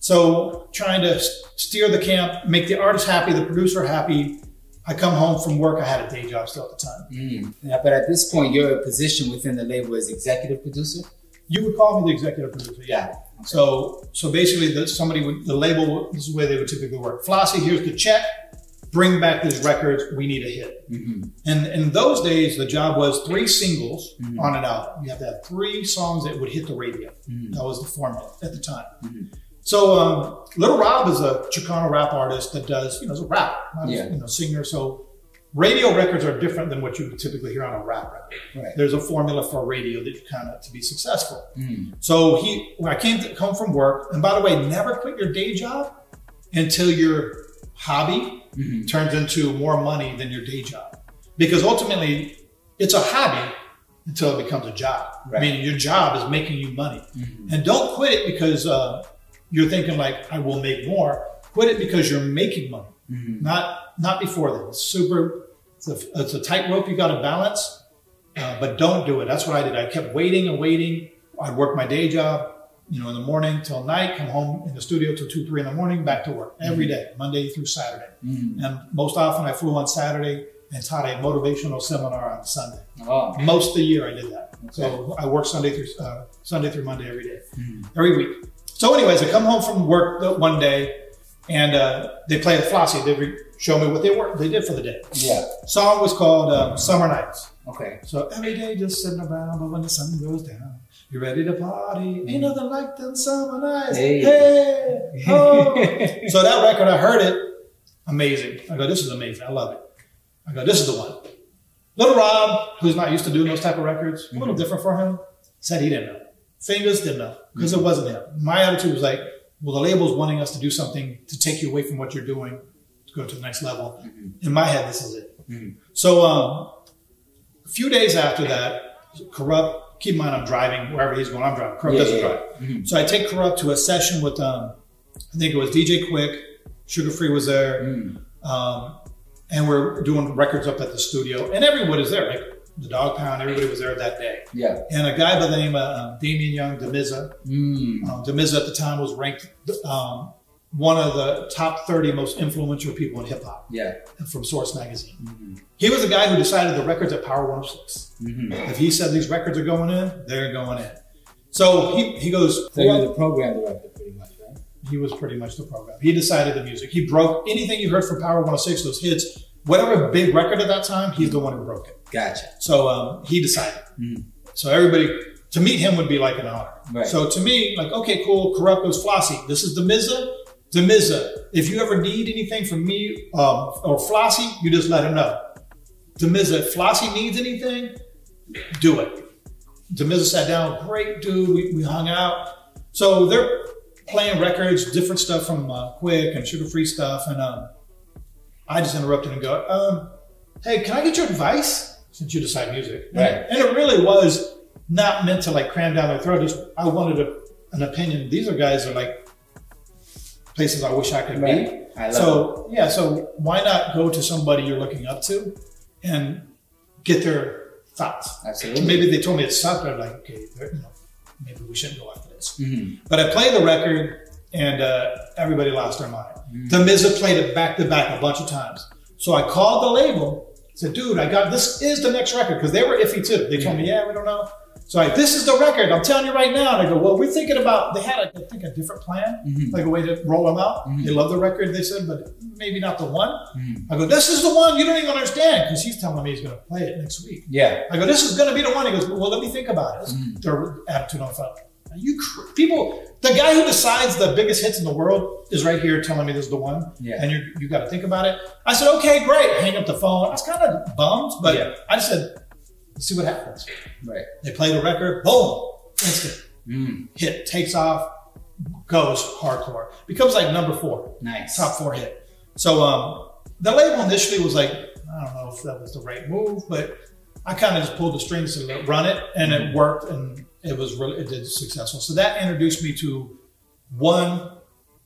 So trying to steer the camp, make the artist happy, the producer happy. I come home from work. I had a day job still at the time. Mm. Yeah, but at this point, your position within the label is executive producer. You would call me the executive producer, yeah. Okay. So, so basically, the, somebody would the label. This is the way they would typically work. Flossie, here's the check. Bring back these records. We need a hit. Mhm. And in those days, the job was three singles Mhm. on an album. You have to have three songs that would hit the radio. Mhm. That was the format at the time. Mhm. So um, Little Rob is a Chicano rap artist that does, you know, is a rap, not Yeah. a you know, singer. So radio records are different than what you would typically hear on a rap record. Right. There's a formula for radio that you kind of to be successful. Mm. So he, when I came to, home from work, and by the way, never quit your day job until your hobby Mhm. turns into more money than your day job. Because ultimately, it's a hobby until it becomes a job. Right. Meaning your job is making you money. Mhm. And don't quit it because uh, you're thinking like, I will make more. Quit it because you're making money, not not before then. It's super. It's a, it's a tightrope you got to balance, uh, but don't do it. That's what I did. I kept waiting and waiting. I'd work my day job, you know, in the morning till night, come home in the studio till two, three in the morning, back to work every day, Monday through Saturday. And most often I flew on Saturday and taught a motivational seminar on Sunday. Oh, Most of the year I did that. So I work Sunday through uh, Sunday through Monday every day, every week. So, anyways, I come home from work the- one day, and uh, they play at Flossie. They re- show me what they were they did for the day. yeah. Song was called um, "Summer Nights." Okay. So every day just sitting around, but when the sun goes down, you're ready to party. Ain't mm. nothing like them summer nights. Hey. Hey, oh. [LAUGHS] so that record, I heard it, amazing. I go, this is amazing. I love it. I go, this is the one. Little Rob, who's not used to doing those type of records, a little mm-hmm. different for him, said he didn't know. Fingazz didn't know because it mm-hmm. wasn't him. My attitude was like, well, the label's wanting us to do something to take you away from what you're doing to go to the next level. Mm-hmm. In my head, this is it. So um, a few days after that, Kurupt, keep in mind I'm driving wherever he's going, I'm driving. Kurupt Yeah, doesn't yeah, drive. So I take Kurupt to a session with, um, I think it was DJ Quik, Suga Free was there, um, and we're doing records up at the studio, and everyone is there, like the Dogg Pound, everybody was there that day. Yeah. And a guy by the name of uh, Damian Young, Damizza, Mm. um, Damizza at the time was ranked um, one of the top 30 most influential people in hip hop Yeah. from Source Magazine. Mm-hmm. He was the guy who decided the records at Power 106. Mm-hmm. If he said these records are going in, they're going in. So he, he goes, So you're the program director, pretty much, right? he was pretty much the program. He decided the music. He broke anything you heard from Power 106, those hits, whatever big record at that time, he's the one who broke it. Gotcha. So um, he decided. Mm-hmm. So everybody, to meet him would be like an honor. Right. So to me, like, okay, cool, Kurupt goes Flossie. This is Damizza. Damizza, if you ever need anything from me um, or Flossie, you just let him know. Damizza, if Flossie needs anything, do it. Damizza sat down, great dude. We, we hung out. So they're playing records, different stuff from uh, Quik and Suga Free stuff. And um, I just interrupted and go, um, hey, can I get your advice since you decide music? And- Right. And it really was not meant to like cram down their throat. Just I wanted a, an opinion. These are guys that are like places I wish I could Right. be. I love So yeah, so why not go to somebody you're looking up to and get their thoughts? Absolutely. Maybe they told me it sucked. I'm like, okay, you know, maybe we shouldn't go after this. Mhm. But I played the record, and uh, everybody lost their mind. The Miz played it back to back a bunch of times. So I called the label, said, "Dude, I got this. Is the next record?" Because they were iffy too. They told me, "Yeah, we don't know." So I, this is the record. I'm telling you right now. And I go, "Well, we're thinking about." They had, a, I think, a different plan, mm-hmm. like a way to roll them out. Mm-hmm. They love the record. They said, but maybe not the one. Mm-hmm. I go, "This is the one." You don't even understand because he's telling me he's going to play it next week. Yeah. I go, this is going to be the one. He goes, well, let me think about it. That's Their attitude on the phone. Are you cr- people, the guy who decides the biggest hits in the world is right here telling me this is the one. Yeah. And you you got to think about it. I said, okay, great. Hang up the phone. I was kind of bummed, but Yeah. I just said, see what happens. Right. They play the record, boom, instant Mm. hit, takes off, goes hardcore, becomes like number four Nice. top four hit. So um, the label initially was like, I don't know if that was the right move, but I kind of just pulled the strings to run it, and it worked, and it was really it did successful. So that introduced me to one.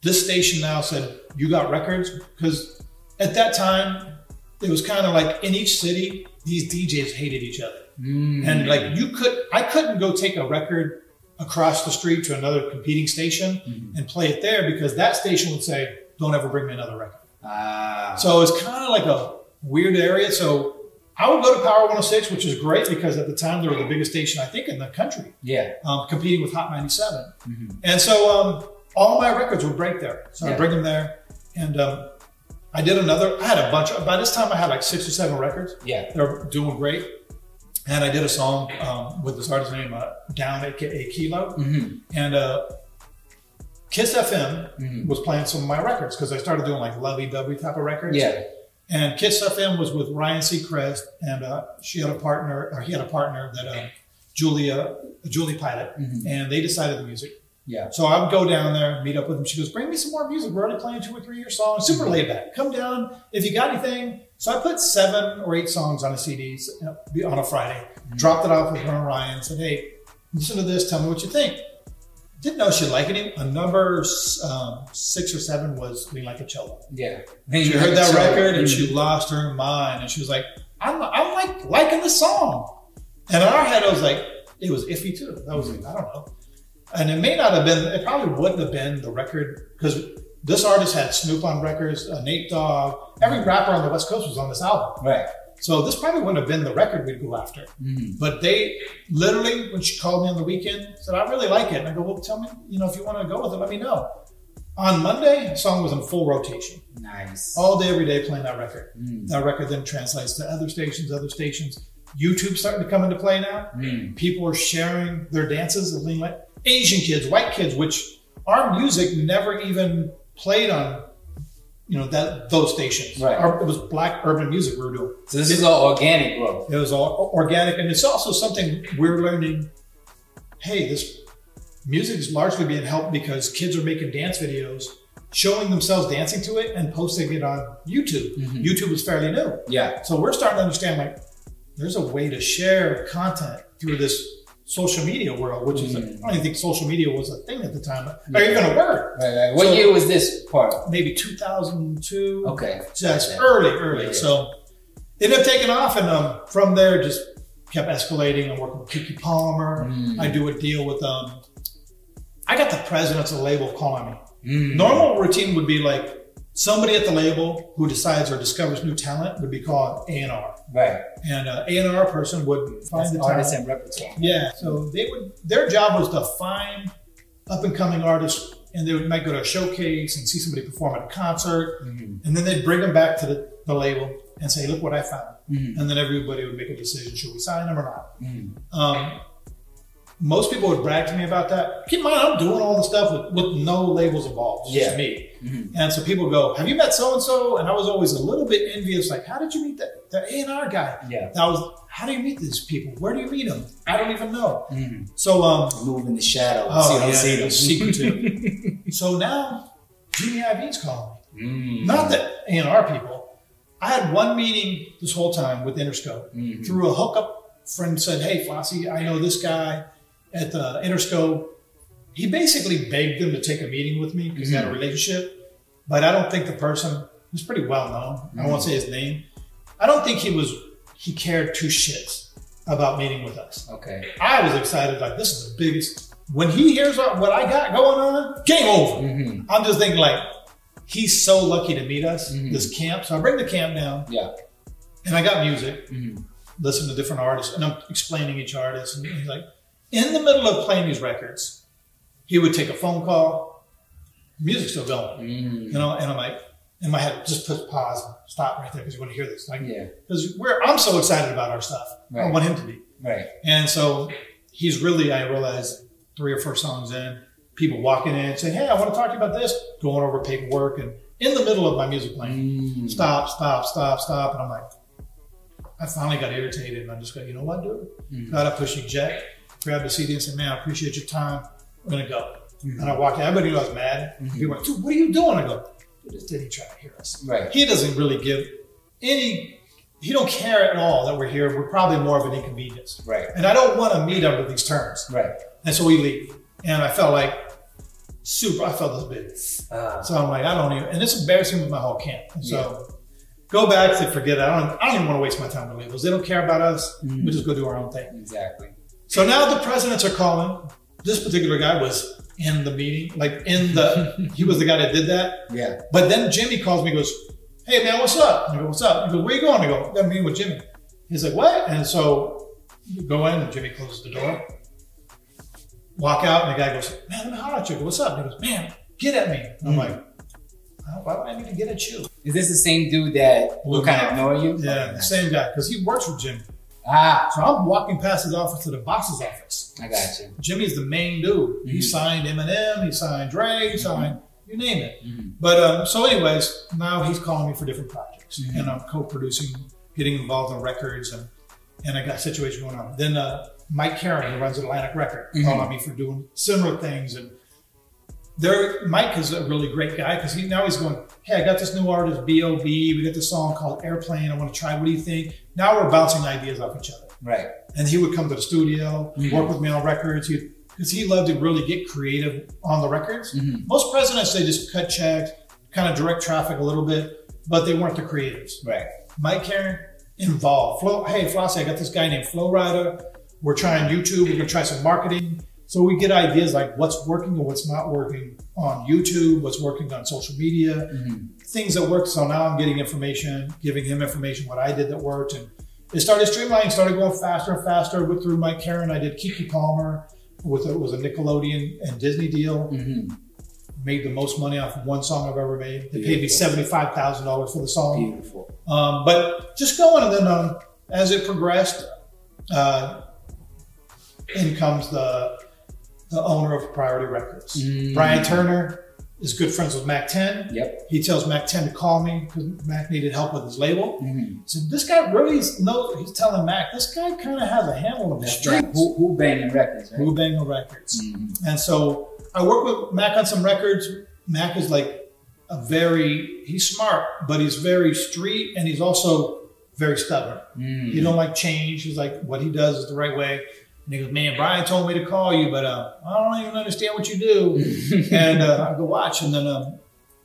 This station now said you got records because at that time it was kind of like in each city these DJs hated each other, and like you could I couldn't go take a record across the street to another competing station and play it there because that station would say, "Don't ever bring me another record." Ah. So it's kind of like a weird area. So I would go to Power 106, which is great because at the time they were the biggest station I think in the country, yeah. um, competing with Hot 97. And so um, all my records would break there. So Yeah. I bring them there, and um, I did another. I had a bunch. Of, by this time, I had like six or seven records. Yeah. They're doing great. And I did a song um, with this artist named uh, Down aka Kilo. Mhm. And uh, KIIS FM Mhm. was playing some of my records because I started doing like lovey dovey type of records. Yeah. And KIIS FM was with Ryan Seacrest, and uh, she had a partner, or he had a partner that uh, Julia, Julie Pilat, and they decided the music. Yeah. So I would go down there, meet up with them. She goes, "Bring me some more music. We're already playing two or three of your songs. Super mm-hmm. laid back. Come down if you got anything." So I put seven or eight songs on a CD on a Friday. Mm-hmm. Dropped it off with her and Ryan. Said, "Hey, listen to this. Tell me what you think." didn't know she liked him. A number um, six or seven was Lean Like a Cholo. Yeah. She heard that record and she mm-hmm. lost her mind, and she was like, "I'm, I'm like liking the song." And in our head, I was like, it was iffy too. That was like, I don't know. And it may not have been. It probably wouldn't have been the record because this artist had Snoop on records, uh, Nate Dogg, every rapper on the West Coast was on this album. Right. So this probably wouldn't have been the record we'd go after. Mm-hmm. But they literally, when she called me on the weekend, said, I really like it. And I go, well, tell me, you know, if you want to go with it, let me know. On Monday, the song was in full rotation. Nice. All day, every day playing that record. Mm. That record then translates to other stations, other stations. YouTube's starting to come into play now. Mm. People are sharing their dances of lean like Asian kids, white kids, which our music never even played on, you know, that those stations. Right. Our- it was black urban music we were doing. So this is all organic growth. It was all organic, and it's also something we're learning. Hey, this music is largely being helped because kids are making dance videos, showing themselves dancing to it, and posting it on YouTube. Mhm. YouTube is fairly new, Yeah. so we're starting to understand like there's a way to share content through this social media world, which is. I don't even think social media was a thing at the time, or even a word. Right, right. What So- year was this part? Maybe 2002. Okay. So it's Okay. early, early. Yeah. So it ended up taking off, and um, from there just kept escalating. I'm working with Keke Palmer. Mm. I do a deal with um. I got the presidents of the label calling me. Mm. Normal routine would be like somebody at the label who decides or discovers new talent would be called A and R, Right. and uh, A and R person would find That's the artists and repertoire. Yeah, so they would. Their job was to find up and coming artists, and they would might go to a showcase and see somebody perform at a concert, Mhm. and then they'd bring them back to the, the label and say, "Look what I found," Mhm. and then everybody would make a decision: should we sign them or not? Mhm. Um, most people would brag to me about that. Keep in mind, I'm doing all the stuff with, with no labels involved. It's Yeah. just me. Mhm. And so people go, "Have you met so and so?" And I was always a little bit envious, like, "How did you meet that the A and R guy?" Yeah. That was, "How do you meet these people? Where do you meet them? I don't even know." Mhm. So, um, Move in the shadows. oh you don't yeah, see them. it's secretive. [LAUGHS] so now, Jimmy Iovine calling me. Mm. Not the A and R people. I had one meeting this whole time with Interscope. Mhm. Through a hookup, friend said, "Hey, Flossie, I know this guy at the Interscope." He basically begged them to take a meeting with me because he had a relationship, but I don't think the person was pretty well known. I won't say his name. I don't think he was he cared two shits about meeting with us. Okay. I was excited, like this is the biggest. When he hears what what I got going on, game over. Mhm. I'm just thinking like he's so lucky to meet us Mhm. this camp. So I bring the camp down, Yeah. and I got music, listen to different artists, and I'm explaining each artist. And he's like, in the middle of playing these records, he would take a phone call. Music's still going, Mhm. you know, and I'm like, in my head, just put pause, and stop right there because you want to hear this. Like, Yeah. because we're I'm so excited about our stuff. Right. I want him to be. Right. And so he's really, I realized three or four songs in, people walking in and saying, Hey, I want to talk to you about this, going over paperwork and in the middle of my music playing, Mm. stop, stop, stop, stop. And I'm like, I finally got irritated and I'm just go, you know what, dude? Mhm. Got up, push eject, grabbed the CD and said, man, I appreciate your time. I'm to go. Mhm. And I walked in, everybody was mad. Mhm. People went, dude, what are you doing? I go, dude, this didn't try to hear us. Right. He doesn't really give any, he don't care at all that we're here. We're probably more of an inconvenience. Right. And I don't want to meet under these terms. Right. And so we leave. And I felt like super, I felt this big. Uh, So I'm like, I don't even, and it's embarrassing with my whole camp. And so go back to forget it. I don't, I don't even want to waste my time with labels. They don't care about us. Mhm. We just go do our own thing. exactly. So now the presidents are calling. This particular guy was in the meeting, like in the, he was the guy that did that. Yeah. But then Jimmy calls me, goes, "Hey man, what's up?" I go, "What's up?" He goes, "Where you going?" I go, "Got a meeting with Jimmy." He's like, "What?" And so you go in, and Jimmy closes the door. Walk out, and the guy goes, "Man, let me holler at you." Go, "What's up?" And he goes, "Man, get at me." I'm Mm. like, "Oh, "Why would I need to get at you?" Is this the same dude that will kind of ignore you? Yeah, the same guy because he works with Jimmy. Ah, So I'm walking past his office to the boss's office. I got you. Jimmy's the main dude. He Mhm. signed Eminem, he signed Dre, he signed you name it. Mhm. But um, so, anyways, now he's calling me for different projects, Mhm. and I'm co-producing, getting involved in records, and and I got a situation going on. Then uh, Mike Caren, who runs Atlantic Record, Mhm. calling me for doing similar things, and there, Mike is a really great guy because he now he's going, hey, I got this new artist, B.O.B. We got this song called Airplane. I want to try. What do you think? Now we're bouncing ideas off each other. Right. And he would come to the studio, Mhm. work with me on records. Because he loved to really get creative on the records. Mhm. Most presidents they just cut checks, kind of direct traffic a little bit, but they weren't the creatives. Right. Mike Caren involved. Flo, hey, Flossie, I got this guy named Flo Rida. We're trying YouTube. We're gonna try some marketing. So we get ideas like what's working and what's not working on YouTube, what's working on social media, Mhm. things that work. So now I'm getting information, giving him information what I did that worked, and it started streamlining, started going faster and faster. Went through Mike Caren. I did Keke Palmer with a, it was a Nickelodeon and Disney deal. Mhm. Made the most money off of one song I've ever made. They paid me seventy five thousand dollars for the song. Beautiful. Um, but just going, and then um, as it progressed, uh, in comes the the owner of Priority Records, Mm. Bryan Turner. Is good friends with Mack 10. Yep. He tells Mack 10 to call me because Mack needed help with his label. Mhm. So this guy really knows. He's telling Mack, this guy kind of has a handle on the That's streets. right. Who, who banging records, right? Who Bang Records. Mhm. And so I work with Mack on some records. Mack is like a very, he's smart, but he's very street and he's also very stubborn. Mm. He don't like change. He's like, what he does is the right way. And he goes, man, Bryan told me to call you, but uh, I don't even understand what you do. [LAUGHS] and uh, I go watch. And then um,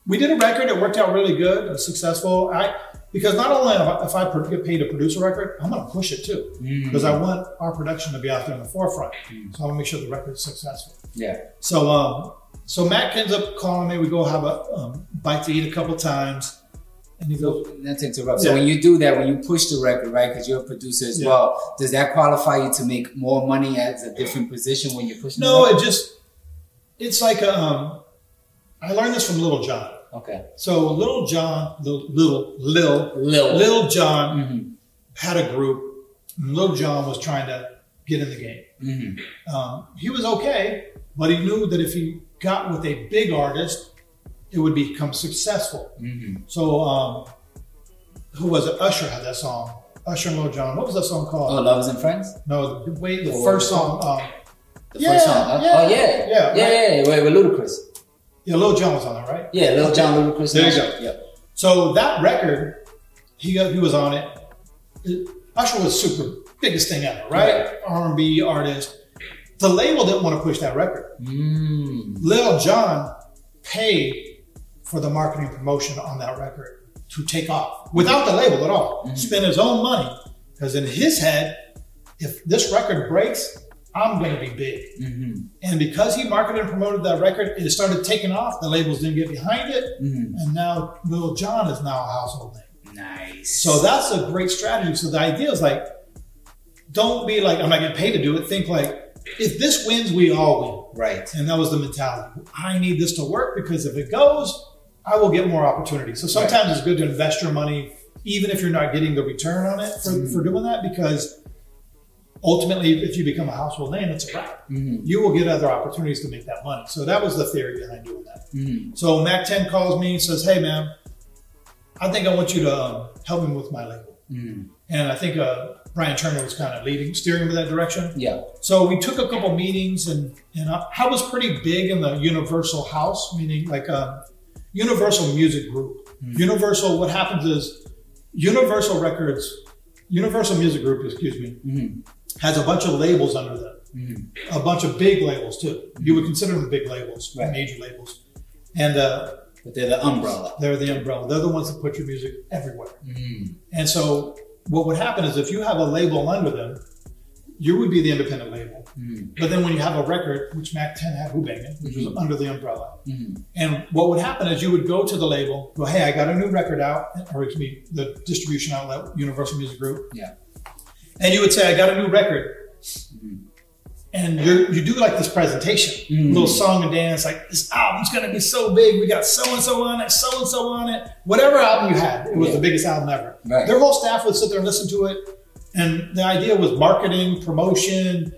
we did a record. It worked out really good, uh, successful. I because not only if I, if I get paid to produce a record, I'm going to push it too Mm. because I want our production to be out there in the forefront. Mm. So I want to make sure the record is successful. Yeah. So um, so Matt ends up calling me. We go have a um, bite to eat a couple times, and goes, Not to interrupt. So when you do that, when you push the record, right? Because you're a producer as Yeah. well. Does that qualify you to make more money as a different position when you're pushing? "No, it just it's like a, um, I learned this from Little John. okay. So Little John, little little Lil, Lil. Little John Mhm. had a group. And Little John was trying to get in the game. Mhm. Um, he was okay, but he knew that if he got with a big artist, it would become successful. Mhm. So, um, who was it? Usher had that song. Usher and Lil Jon. What was that song called? Oh, called? Lovers and Friends. No, the, wait, the Oh, first song. Um, The Yeah, first song. Yeah, oh yeah. yeah, Yeah. right. Yeah. yeah. Wait, with Ludacris. yeah, Lil Jon was on it, right? Yeah. Lil Jon Ludacris. There you go. Yep. So that record, he got, he was on it. It- Usher was super biggest thing ever, right? R and B artist. The label didn't want to push that record. Mm. Lil Jon paid for the marketing promotion on that record to take off without the label at all. Spend his own money because in his head, if this record breaks, I'm going to be big. Mhm. And because he marketed and promoted that record, it started taking off. The labels didn't get behind it, Mhm. and now Lil Jon is now a household name. Nice. So that's a great strategy. So the idea is like, don't be like, I'm not getting paid to do it. Think like, if this wins, we all win. right. And that was the mentality. I need this to work because if it goes, I will get more opportunities. So sometimes it's good to invest your money, even if you're not getting the return on it for, for doing that, because ultimately, if you become a household name, it's a wrap. Mhm. You will get other opportunities to make that money. So that was the theory behind doing that. Mhm. So Mack 10 calls me and says, Hey, man, I think I want you to um, help me with my label. Mhm. And I think uh, Bryan Turner was kind of leading, steering me that direction. Yeah. So we took a couple meetings, and and I, I was pretty big in the Universal House, meaning like a Universal Music Group. Universal. What happens is Universal Records, Universal Music Group, excuse me, Mhm. has a bunch of labels under them, Mhm. a bunch of big labels too. You would consider them big labels, Right. major labels, and uh, But they're the umbrella. they're the umbrella. They're the ones that put your music everywhere. Mhm. And so what would happen is if you have a label under them, you would be the independent label. Mhm. But then when you have a record, which Mack 10 had Hoo-Bangin', which was Mhm. under the umbrella. Mhm. And what would happen is you would go to the label, go, hey, I got a new record out, or excuse me, the distribution outlet, Universal Music Group. Yeah. And you would say, I got a new record. Mhm. And you you do like this presentation, Mhm. little song and dance, like this album's gonna be so big. We got so and so on it, so and so on it. Whatever album you had, it was Yeah. the biggest album ever. Right. Their whole staff would sit there and listen to it. And the idea was marketing, promotion,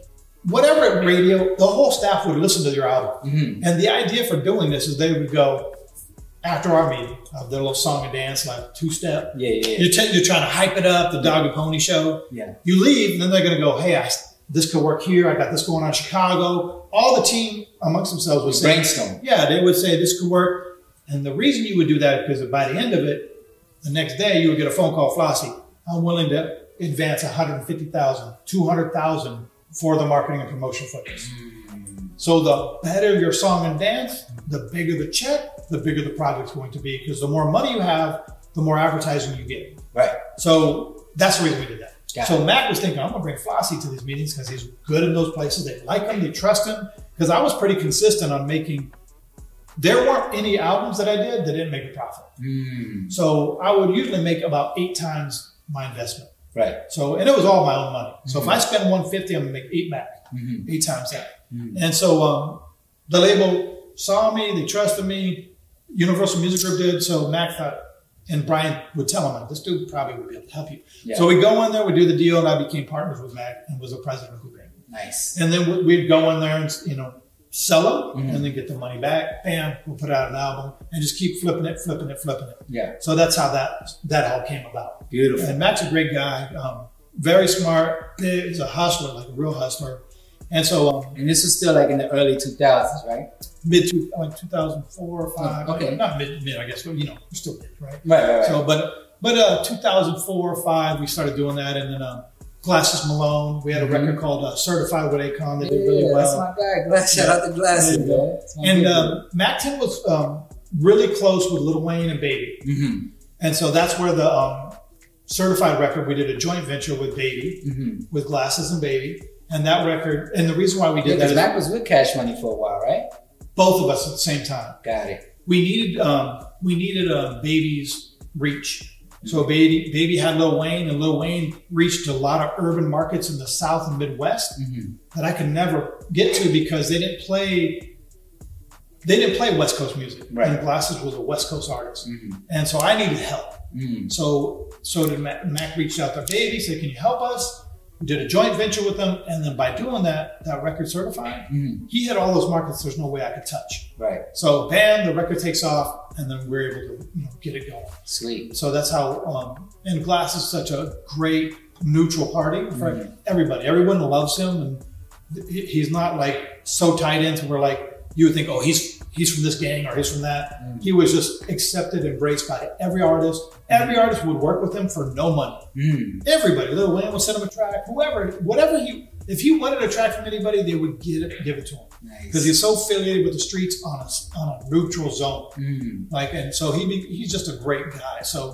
whatever radio, the whole staff would listen to your album. Mhm. And the idea for doing this is they would go after our meeting, uh, their little song and dance, like two step. Yeah. Yeah. You're, t- you're trying to hype it up, the dog and pony show. Yeah. You leave, and then they're going to go, hey, I, this could work here. I got this going on in Chicago. All the team amongst themselves would say, Brainstorm. yeah, they would say this could work. And the reason you would do that is because by the end of it, the next day you would get a phone call, Flossie, I'm willing to advance 150,000, 200,000 for the marketing and promotion this. So the better your song and dance, the bigger the check, the bigger the project's going to be. Because the more money you have, the more advertising you get. Right. So that's the reason we did that. Got so Mack was thinking, I'm gonna bring Flossie to these meetings because he's good in those places. They like him, they trust him. Because I was pretty consistent on making. There weren't any albums that I did that didn't make a profit. Mm. So I would usually make about eight times my investment. Right. So and it was all my own money. So if I spend 150, I'm gonna make eight back, Mhm. eight times that. Mhm. And so um, the label saw me, they trusted me. Universal Music Group did. So Mack thought, and Bryan would tell him, this dude probably would be able to help you. Yeah. So we go in there, we do the deal, and I became partners with Mack and was the president of band. Nice. And then we- we'd go in there and you know sell them, Mhm. and then get the money back. Bam, we'll put out an album and just keep flipping it, flipping it, flipping it. Yeah. So that's how that that all came about. Beautiful. And Mack's a great guy, um, very smart, he's a hustler, like a real hustler. And so um, And this is still like in the early 2000s, right? mid two, like 2004 or five, Oh, okay. not mid, mid, I guess, but you know, we're still mid, right? Right, right, right. So, but but uh, 2004 or five, we started doing that, and then um, Glasses Malone, we had a Mhm. record called uh, Certified with Akon that did really yeah, that's my guy. Glass, shout out to Glasses, Yeah. man. And dude. um, Mack 10 was um, really close with Lil Wayne and Baby. Mhm. And so that's where the um, certified record, we did a joint venture with Baby, Mhm. with Glasses and Baby. And that record, and the reason why we Yeah, did that because is Mack was with Cash Money for a while, right? both of us at the same time. Got it. We needed um, we needed um, Baby's reach. So Baby Baby had Lil Wayne, and Lil Wayne reached a lot of urban markets in the South and Midwest Mhm. that I could never get to because they didn't play. They didn't play West Coast music, Right. and Glasses was a West Coast artist, Mhm. and so I needed help. Mhm. So so did Mack, Mack reached out to Baby, said, "Can you help us?" We did a joint venture with them, and then by doing that, that record certified, Mhm. he had all those markets. There's no way I could touch. Right. So bam, the record takes off, and then we're able to you know, get it going. Sweet. So that's how. Um, and Glass is such a great neutral party for Mhm. everybody. Everyone loves him, and he's not like so tied into where like you would think, oh, he's he's from this gang or he's from that. Mm. He was just accepted, embraced by every artist. Every artist would work with him for no money. Mm. Everybody, Lil Wayne would send him a track. Whoever, whatever he, if he wanted a track from anybody, they would get it, give it to him because Nice. he's so affiliated with the streets on a on a neutral zone. Mm. Like, and so he be- he's just a great guy. So,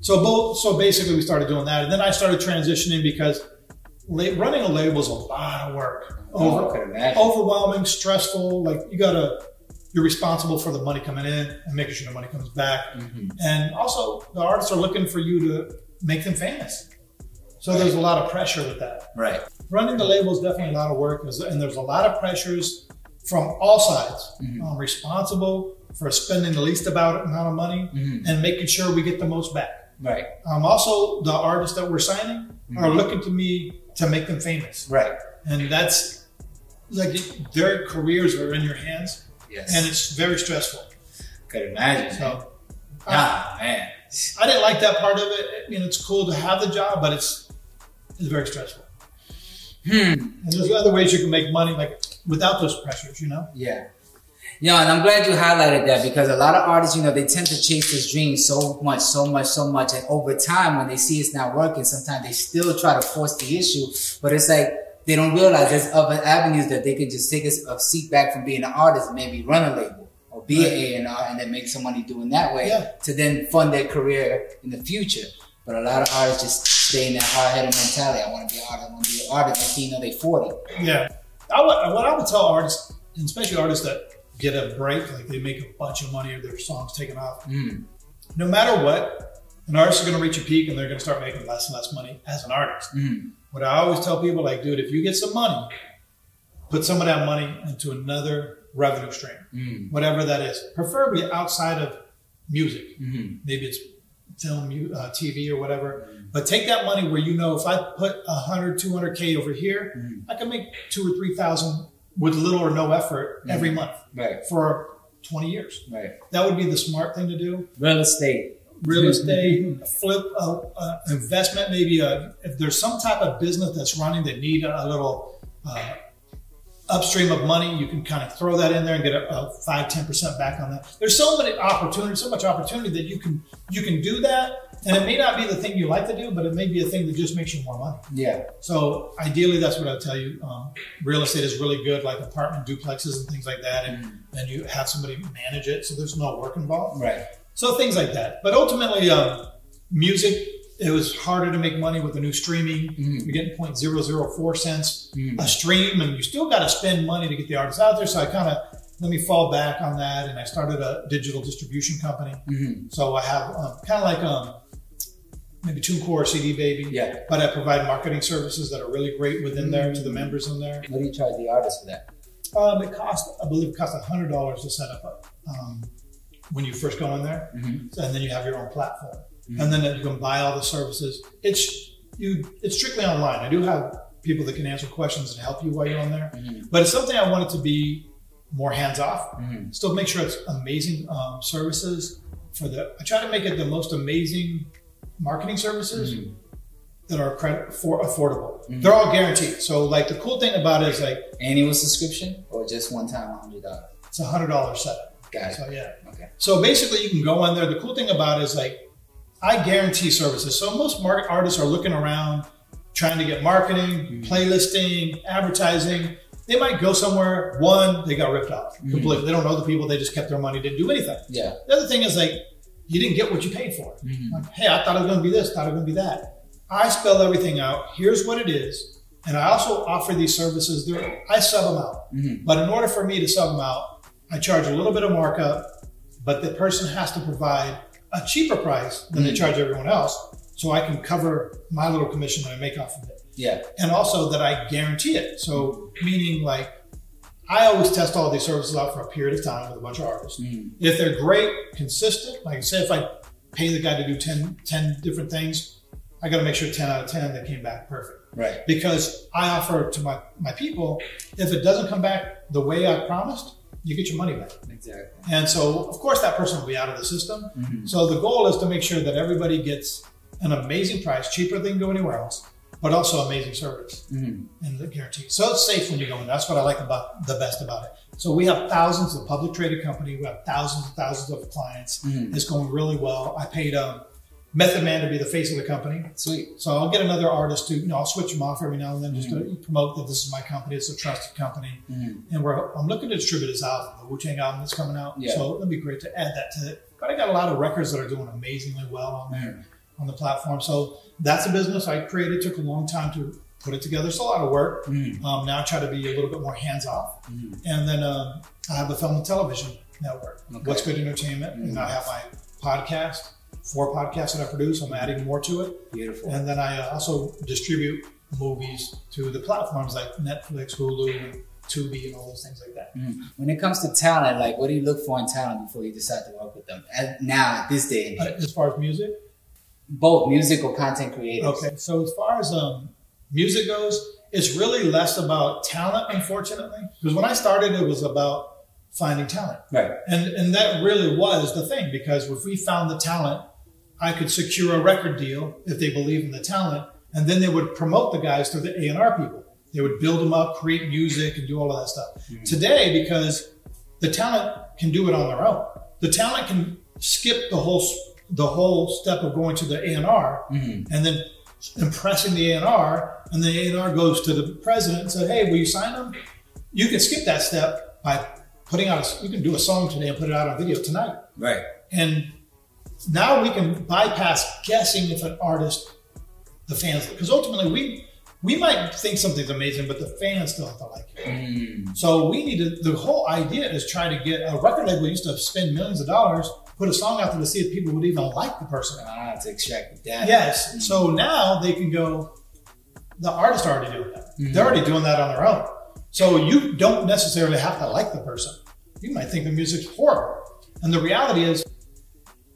so both so basically we started doing that, and then I started transitioning because running a label is a lot of work. Oh, I Over, could imagine. overwhelming, stressful. Like you gotta, you're responsible for the money coming in and making sure the money comes back, Mhm. and also the artists are looking for you to make them famous. So there's a lot of pressure with that Right. running the label is definitely a lot of work, and there's a lot of pressures from all sides. Mhm. I'm responsible for spending the least about amount of money Mhm. and making sure we get the most back. Right. Um, also, the artists that we're signing are Mhm. looking to me to make them famous, Right. and that's like their careers are in your hands, Yes. and it's very stressful. could imagine. So. Ah, man. I didn't like that part of it. I mean, it's cool to have the job, but it's it's very stressful. Hmm. And there's other ways you can make money, like without those pressures, you know. Yeah. Yeah, and I'm glad you highlighted that because a lot of artists, you know, they tend to chase this dream so much, so much, so much. And over time, when they see it's not working, sometimes they still try to force the issue. But it's like they don't realize there's other avenues that they can just take a, a seat back from being an artist and maybe run a label or be an A&R and then make some money doing that way Yeah. to then fund their career in the future. But a lot of artists just stay in that hard-headed mentality. I want to be an artist. I want to be an artist. Next thing you know, they 40. Yeah, I would, what I would tell artists, and especially artists that get a break, like they make a bunch of money or their songs taken off. Mm. No matter what, an artist is going to reach a peak and they're going to start making less and less money as an artist. Mm. What I always tell people, like, dude, if you get some money, put some of that money into another revenue stream, Mm. whatever that is, preferably outside of music. Mm. Maybe it's film, uh, TV, or whatever. But take that money where you know if I put 100, 200K over here, Mhm. I can make two or 3,000 with little or no effort every month Right, for 20 years. right. That would be the smart thing to do. Real estate. Real estate, flip, uh, uh, investment, maybe uh if there's some type of business that's running that need a, a little uh, upstream of money, you can kind of throw that in there and get a, a five, 10% back on that. There's so many opportunities, so much opportunity that you can, you can do that And it may not be the thing you like to do, but it may be a thing that just makes you more money. Yeah. So ideally, that's what I tell you. Um, real estate is really good, like apartment duplexes and things like that, and then you have somebody manage it, so there's no work involved. Right. So things like that. But ultimately, um, music. It was harder to make money with the new streaming. Mhm. You're getting 0.004 cents Mhm. a stream, and you still got to spend money to get the artists out there. So I kind of let me fall back on that, and I started a digital distribution company. hmm So I have um, kind of like um, maybe core CD Baby, Yeah. but I provide marketing services that are really great within there to the members in there. What do you charge the artist for that? Um, it costs, I believe, it costs hundred dollars to set up a, um, when you first go in there, Mhm. and then you have your own platform, and then you can buy all the services. It's you. It's strictly online. I do have people that can answer questions and help you while you're on there, Mhm. but it's something I want it to be more hands off. Mhm. Still make sure it's amazing um, services for the. I try to make it the most amazing marketing services Mhm. that are credit for affordable. Mhm. They're all guaranteed. So like the cool thing about it is like Annual subscription or just one time hundred dollars? it's a hundred dollar setup. Got it. So yeah. Okay. So basically, you can go in there. The cool thing about it is like I guarantee services. So most market artists are looking around, trying to get marketing, playlisting, advertising. They might go somewhere. One, they got ripped off completely. They don't know the people. They just kept their money, didn't do anything. Yeah. The other thing is like you didn't get what you paid for. Mhm. Like, hey, I thought it was going to be this, thought it was going to be that. I spell everything out. Here's what it is, and I also offer these services. There, I sub them out. Mhm. But in order for me to sub them out, I charge a little bit of markup, but the person has to provide a cheaper price than they Mhm. charge everyone else, so I can cover my little commission that I make off of it, Yeah. and also that I guarantee it. So meaning like. I always test all these services out for a period of time with a bunch of artists. Mhm. If they're great, consistent, like say if I pay the guy to do 10, 10 different things, I got to make sure 10 out of 10 they came back perfect. Right. Because I offer to my, my people, if it doesn't come back the way I promised, you get your money back. Exactly. And so, of course, that person will be out of the system. Mhm. So the goal is to make sure that everybody gets an amazing price, cheaper than go anywhere else, but also amazing service Mhm. and the guarantee. So it's safe when you go in. That's what I like about the best about it. So we have thousands of public traded company. We have thousands and thousands of clients. Mhm. It's going really well. I paid um, Method Man to be the face of the company. Sweet. So I'll get another artist to, you know, I'll switch them off every now and then just to promote that this is my company. It's a trusted company. Mhm. And we're, I'm looking to distribute his album, the Wu Tang album that's coming out. Yeah. So it'd be great to add that to it. But I got a lot of records that are doing amazingly well on there on the platform. So that's a business I created. Took a long time to put it together. It's a lot of work. Mhm. Um, now I try to be a little bit more hands off. Mhm. And then um, I have the film and television network, Okay. What's Good Entertainment. And I have my podcast, four podcasts that I produce. I'm adding more to it. Beautiful. And then I uh, also distribute movies to the platforms like Netflix, Hulu, and Tubi, and all those things like that. Mhm. When it comes to talent, like what do you look for in talent before you decide to work with them? At, now, at this day and As far as music, both music or content creators. okay. So as far as um, music goes, it's really less about talent, unfortunately, because when I started, it was about finding talent. Right. And and that really was the thing because if we found the talent, I could secure a record deal if they believe in the talent, and then they would promote the guys through the A and R people. They would build them up, create music, and do all of that stuff. Today, because the talent can do it on their own, the talent can skip the whole the whole step of going to the A and R Mhm. and then impressing the A and R, and the A and R goes to the president and said, "Hey, will you sign them?" You can skip that step by putting out. A, you can do a song today and put it out on video tonight, Right. and now we can bypass guessing if an artist, the fans, because ultimately we we might think something's amazing, but the fans still have to like it. Mm. So we need to. The whole idea is trying to get a record label used to spend millions of dollars, put a song out there to see if people would even like the person. Ah, to extract the data. Yes. So now they can go. The artists are already doing that. Mhm. They're already doing that on their own. So you don't necessarily have to like the person. You might think the music's horrible, and the reality is,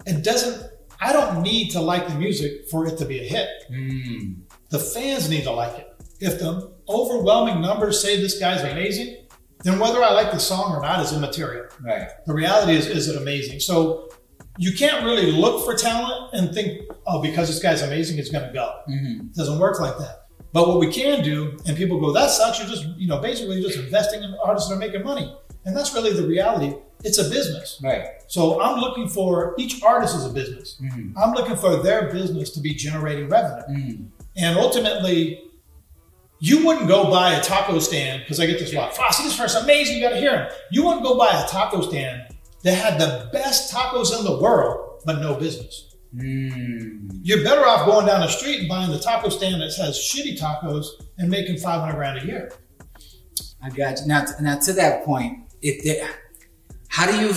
it doesn't. I don't need to like the music for it to be a hit. Mm. The fans need to like it. If the overwhelming numbers say this guy's amazing, then whether I like the song or not is immaterial. Right. The reality is, is it amazing? So you can't really look for talent and think, oh, because this guy's amazing, it's going to go. Mhm. It doesn't work like that. But what we can do, and people go, that sucks. You're just, you know, basically just investing in artists that are making money. And that's really the reality. It's a business. Right. So I'm looking for each artist is a business. Mhm. I'm looking for their business to be generating revenue. Mm. And ultimately, you wouldn't go buy a taco stand because I get this a lot. Flossie, this person's amazing. You got to hear him. You wouldn't go buy a taco stand that had the best tacos in the world, but no business. Mm. You're better off going down the street and buying the taco stand that has shitty tacos and making 500 grand a year. I got you. Now, now to that point, if there, how do you,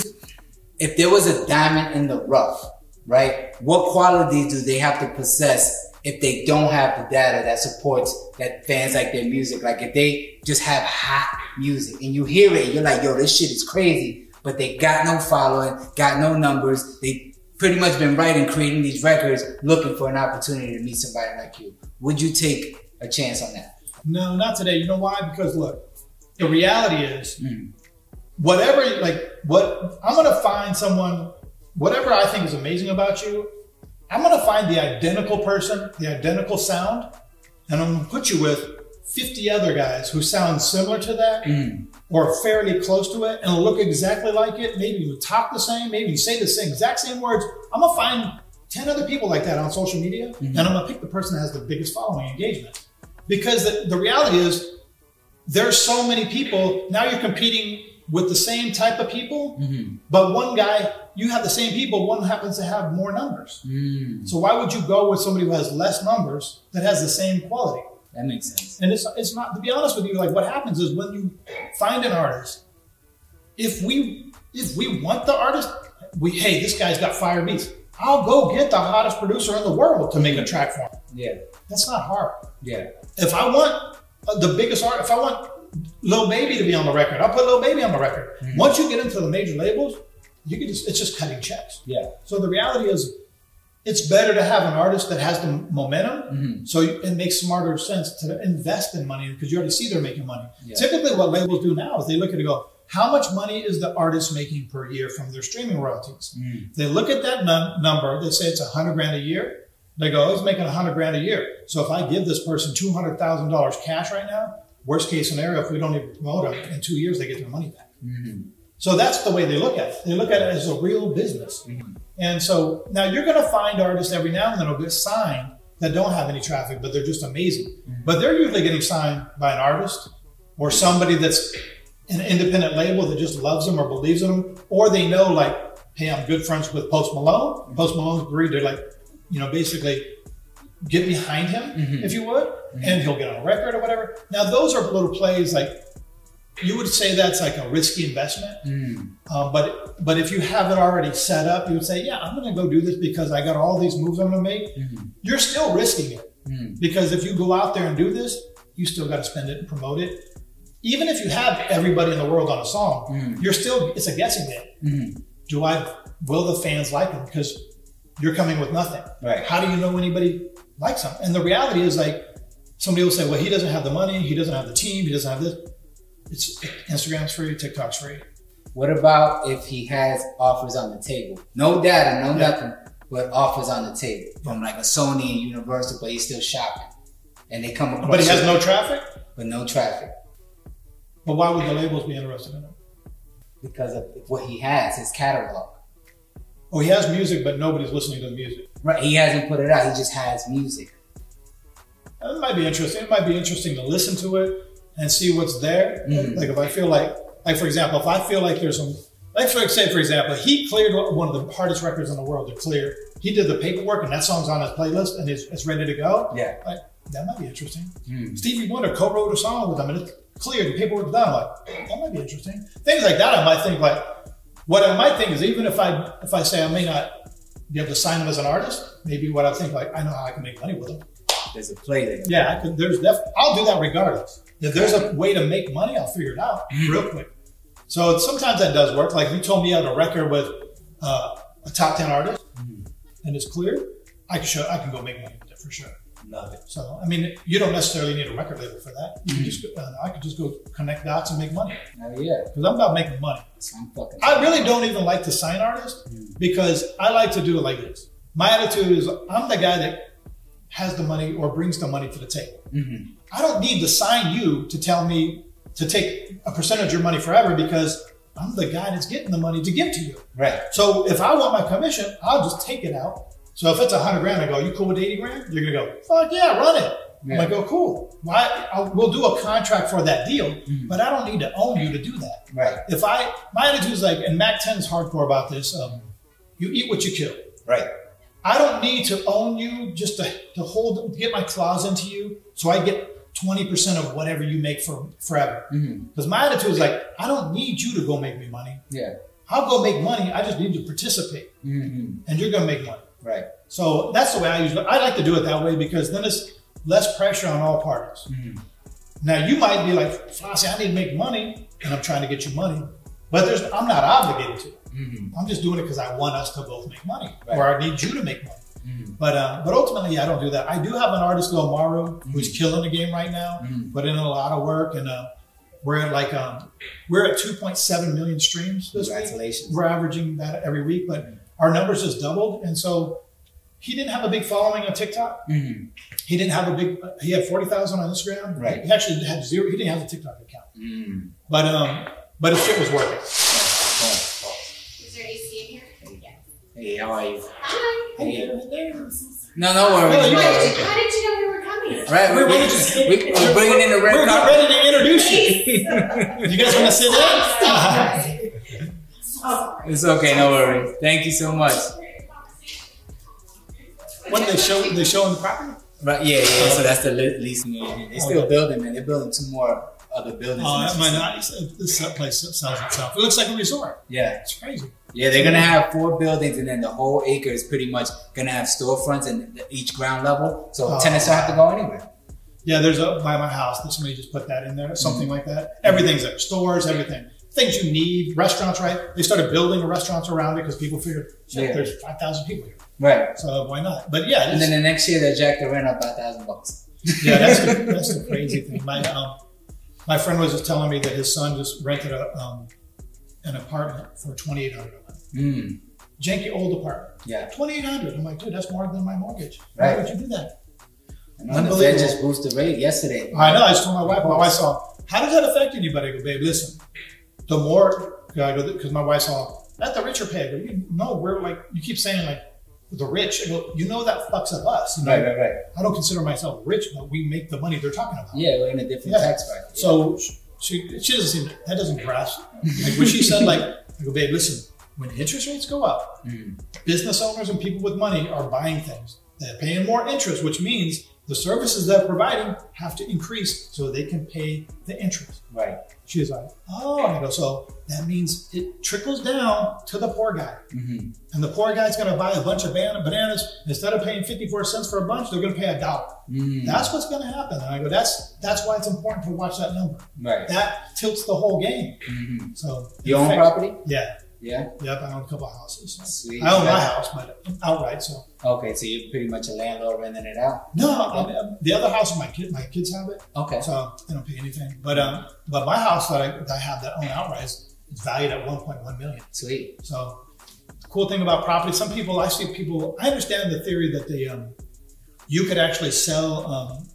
if there was a diamond in the rough, right? What qualities do they have to possess if they don't have the data that supports that fans like their music? Like if they just have hot music and you hear it, you're like, yo, this shit is crazy, but they got no following, got no numbers. They pretty much been writing, creating these records, looking for an opportunity to meet somebody like you. Would you take a chance on that? No, not today. You know why? Because look, the reality is Mm. Whatever, like, what I'm going to find someone, whatever I think is amazing about you, I'm going to find the identical person, the identical sound, and I'm going to put you with 50 other guys who sound similar to that Mm. or fairly close to it and look exactly like it. Maybe you talk the same, maybe you say the same exact same words. I'm going to find 10 other people like that on social media, and I'm going to pick the person that has the biggest following engagement. Because the, the reality is, there's so many people. Now you're competing with the same type of people, Mhm. but one guy, you have the same people, one happens to have more numbers. Mm. So why would you go with somebody who has less numbers that has the same quality? That makes sense. And it's, it's not, to be honest with you, like what happens is when you find an artist, if we, if we want the artist, we, hey, this guy's got fire beats. I'll go get the hottest producer in the world to make a track for him. Yeah. That's not hard. Yeah. If I want uh, the biggest art, if I want Lil Baby to be on the record, I'll put Lil Baby on the record. Once you get into the major labels, you can just, it's just cutting checks. Yeah. So the reality is, it's better to have an artist that has the momentum. Mhm. So it makes smarter sense to invest in money because you already see they're making money. Yeah. Typically, what labels do now is they look at it and go, how much money is the artist making per year from their streaming royalties? Mm. They look at that num- number. They say it's a hundred grand a year. They go, oh, he's making a hundred grand a year. So if I give this person two hundred thousand dollars cash right now, worst case scenario, if we don't even promote them in two years, they get their money back. Mhm. So that's the way they look at it. They look at it as a real business. Mhm. And so now you're going to find artists every now and then will get signed that don't have any traffic, but they're just amazing. But they're usually getting signed by an artist or somebody that's an independent label that just loves them or believes in them, or they know like, hey, I'm good friends with Post Malone. Post Malone's agreed to like, you know, basically get behind him, Mhm. if you would, and he'll get on a record or whatever. Now those are little plays like you would say that's like a risky investment. Mm. Um, but but if you have it already set up, you would say, yeah, I'm going to go do this because I got all these moves I'm going to make. Mhm. You're still risking it Mm. because if you go out there and do this, you still got to spend it and promote it. Even if you have everybody in the world on a song, Mm. you're still it's a guessing game. Mhm. Do I will the fans like it because you're coming with nothing? Right. How do you know anybody likes them? And the reality is like somebody will say, well, he doesn't have the money, he doesn't have the team, he doesn't have this. It's Instagram's free, TikTok's free. What about if he has offers on the table? No data, no Yeah. nothing, but offers on the table from like a Sony and Universal, but he's still shopping. And they come across But he has no traffic. but no traffic But why would the labels be interested in him? because of what he has, his catalog. Oh, he has music, but nobody's listening to the music. Right, he hasn't put it out. He just has music. It might be interesting. It might be interesting to listen to it and see what's there. Mhm. Like if I feel like, like for example, if I feel like there's some, like for say for example, he cleared one of the hardest records in the world to clear. He did the paperwork, and that song's on his playlist, and it's, it's ready to go. Yeah. Like that might be interesting. Mm. Stevie Wonder co-wrote a song with them, and it's cleared. The paperwork's done. Like that might be interesting. Things like that, I might think like. What I might think is even if I if I say I may not be able to sign them as an artist, maybe what I think like I know how I can make money with them. There's a play there. Yeah, I could, there's def- I'll do that regardless. If there's a way to make money, I'll figure it out real quick. So sometimes that does work. Like you told me you had a record with uh, a top ten artist, and it's clear. I can show. I can go make money with it for sure. Love it. So I mean, you don't necessarily need a record label for that. You can just uh, I could just go connect dots and make money Oh yeah. because I'm about making money. So I'm fucking. I really don't even like to sign artists because I like to do it like this. My attitude is I'm the guy that has the money or brings the money to the table. Mhm. I don't need to sign you to tell me to take a percentage of your money forever because I'm the guy that's getting the money to give to you. Right. So if I want my commission, I'll just take it out. So if it's a hundred grand, I go, you cool with 80 grand? You're gonna go, fuck yeah, run it. Yeah. I'm like, oh, cool. Why? I, we'll do a contract for that deal, Mm-hmm. but I don't need to own you to do that. Right. If I, my attitude is like, and Mack 10 is hardcore about this. Um, you eat what you kill. Right. I don't need to own you just to, to hold, to get my claws into you, so I get 20% of whatever you make for forever. Mm-hmm. Because my attitude is like, I don't need you to go make me money. Yeah. I'll go make money. I just need to participate, Mm-hmm. and you're gonna make money. Right. So that's the way I usually. I like to do it that way because then it's less pressure on all parties. Mm-hmm. Now you might be like, Flossie, I need to make money, and I'm trying to get you money, but there's I'm not obligated to. Mm-hmm. I'm just doing it because I want us to both make money, Right. or I need you to make money. Mhm. But uh, but ultimately, yeah, I don't do that. I do have an artist, Lil Maru, who's killing the game right now, Mhm. put in a lot of work, and uh, we're at like um, we're at 2.7 million streams this week. We're averaging that every week, but our numbers just doubled, and so he didn't have a big following on TikTok. Mm-hmm. He didn't have a big. He had 40,000 on Instagram. Right. He actually had zero. He didn't have a TikTok account, Mm-hmm. but um, but his shit was working. Is there AC in here? Yes. Hey, how are you? Hi. Hey. No, no worries. No, No, you How worries. did, how did you know we were coming? Right, we're, We're we're, just- we, we're bringing in the red We're not ready to introduce you. [LAUGHS] You guys want to sit down? [LAUGHS] It's okay, no worries. Thank you so much. What they show? They showing the property? Right, yeah, yeah. So that's the le- leasing. They're still building, man. They're building two more other buildings. Oh, that might not. This place sells itself. It looks like a resort. Yeah, It's crazy. yeah. They're gonna have four buildings, and then the whole acre is pretty much gonna have storefronts and each ground level. So Oh. tenants don't have to go anywhere. Yeah, there's a by my house. That somebody just put that in there, something Mm-hmm. like that. Everything's there. Stores, everything. Things you need. Restaurants, right? They started building restaurants around it because people figured, Yeah. there's five thousand people here, Right. so why not? But yeah, And then the next year they jack the rent up by a thousand bucks. [LAUGHS] yeah, that's the, that's the [LAUGHS] crazy thing. My um, my friend was just telling me that his son just rented a um, an apartment for twenty eight hundred. Mm. Janky old apartment, Yeah. twenty eight hundred. I'm like, dude, that's more than my mortgage. Right. Why would you do that? Know the Fed just boosted the rate yesterday. I know. I just told my wife. My wife saw. How does that affect anybody? I go, babe, listen. The more I go, because my wife saw that the richer are paid. I go, you know, we're like you keep saying like the rich. I go, you know that fucks up us. You know? Right, right, right. I don't consider myself rich, but we make the money they're talking about. Yeah, we're in a different Yeah. tax bracket. So she she doesn't seem that doesn't grasp. Like when she said like, I go, babe, listen. When interest rates go up, Mm. business owners and people with money are buying things. They're paying more interest, which means the services they're providing have to increase so they can pay the interest. Right. She was like, oh, and I go, so that means it trickles down to the poor guy. Mm-hmm. And the poor guy's going to buy a bunch of ban- bananas. Instead of paying 54 cents for a bunch, they're going to pay a dollar. Mm. That's what's going to happen. And I go, that's that's why it's important to watch that number. Right. That tilts the whole game. Mm-hmm. So You own property? Yeah. Yeah. Yep. I own a couple of houses. Sweet. I own my house, but outright. So Okay, so you're pretty much a landlord renting it out. no, I the other house, my kid, my kids have it, Okay. so they don't pay anything. But um, but my house that I, that I have that own outright is it's valued at 1.1 million. Sweet. So cool thing about property, some people I see people. I understand the theory that they um, you could actually sell. Um,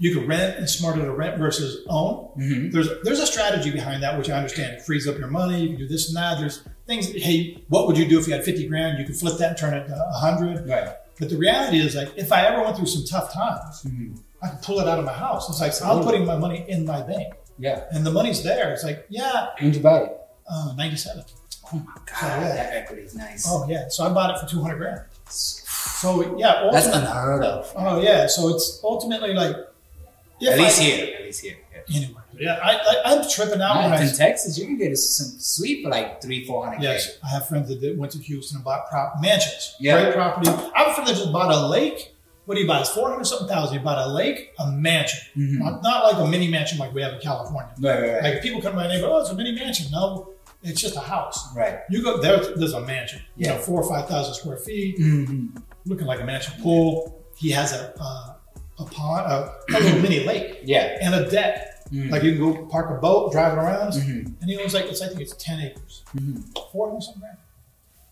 you could rent. It's smarter to rent versus own. Mm-hmm. There's there's a strategy behind that, which I understand. It frees up your money. You can do this and that. There's things. Hey, what would you do if you had 50 grand? You could flip that and turn it to 100. Right. But the reality is, like, if I ever went through some tough times, Mm-hmm. I could pull it out of my house. It's like I'm putting my money in my bank, Yeah. and the money's there. It's like, yeah, When'd you buy it? uh, 97. Oh my god, yeah. that equity is nice. Oh yeah, so I bought it for 200 grand. So yeah, That's unheard of. oh yeah, so it's ultimately like, At least I- here. At least here. Yeah. Anyway, yeah, I, I I'm tripping out I. in Texas, you can get some sweet for like three, four hundred Yes, I have friends that went to Houston and bought prop mansions. Yeah. Great property. I have a friend that just bought a lake. What do you buy? It's four hundred something thousand. He bought a lake, a mansion. Mhm. Not, not like a mini mansion like we have in California. Right, right, right. Like people come to my neighborhood, oh, it's a mini mansion. No, it's just a house. right. You go there, there's a mansion. You know, four or five thousand square feet, Mm-hmm. looking like a mansion. Pool. He has a uh, a pond, a, a little mini lake, Yeah. and a deck. Mhm. Like you can go park a boat, drive it around, Mhm. and he owns like it's I think it's ten acres, Mhm. four hundred something. grand.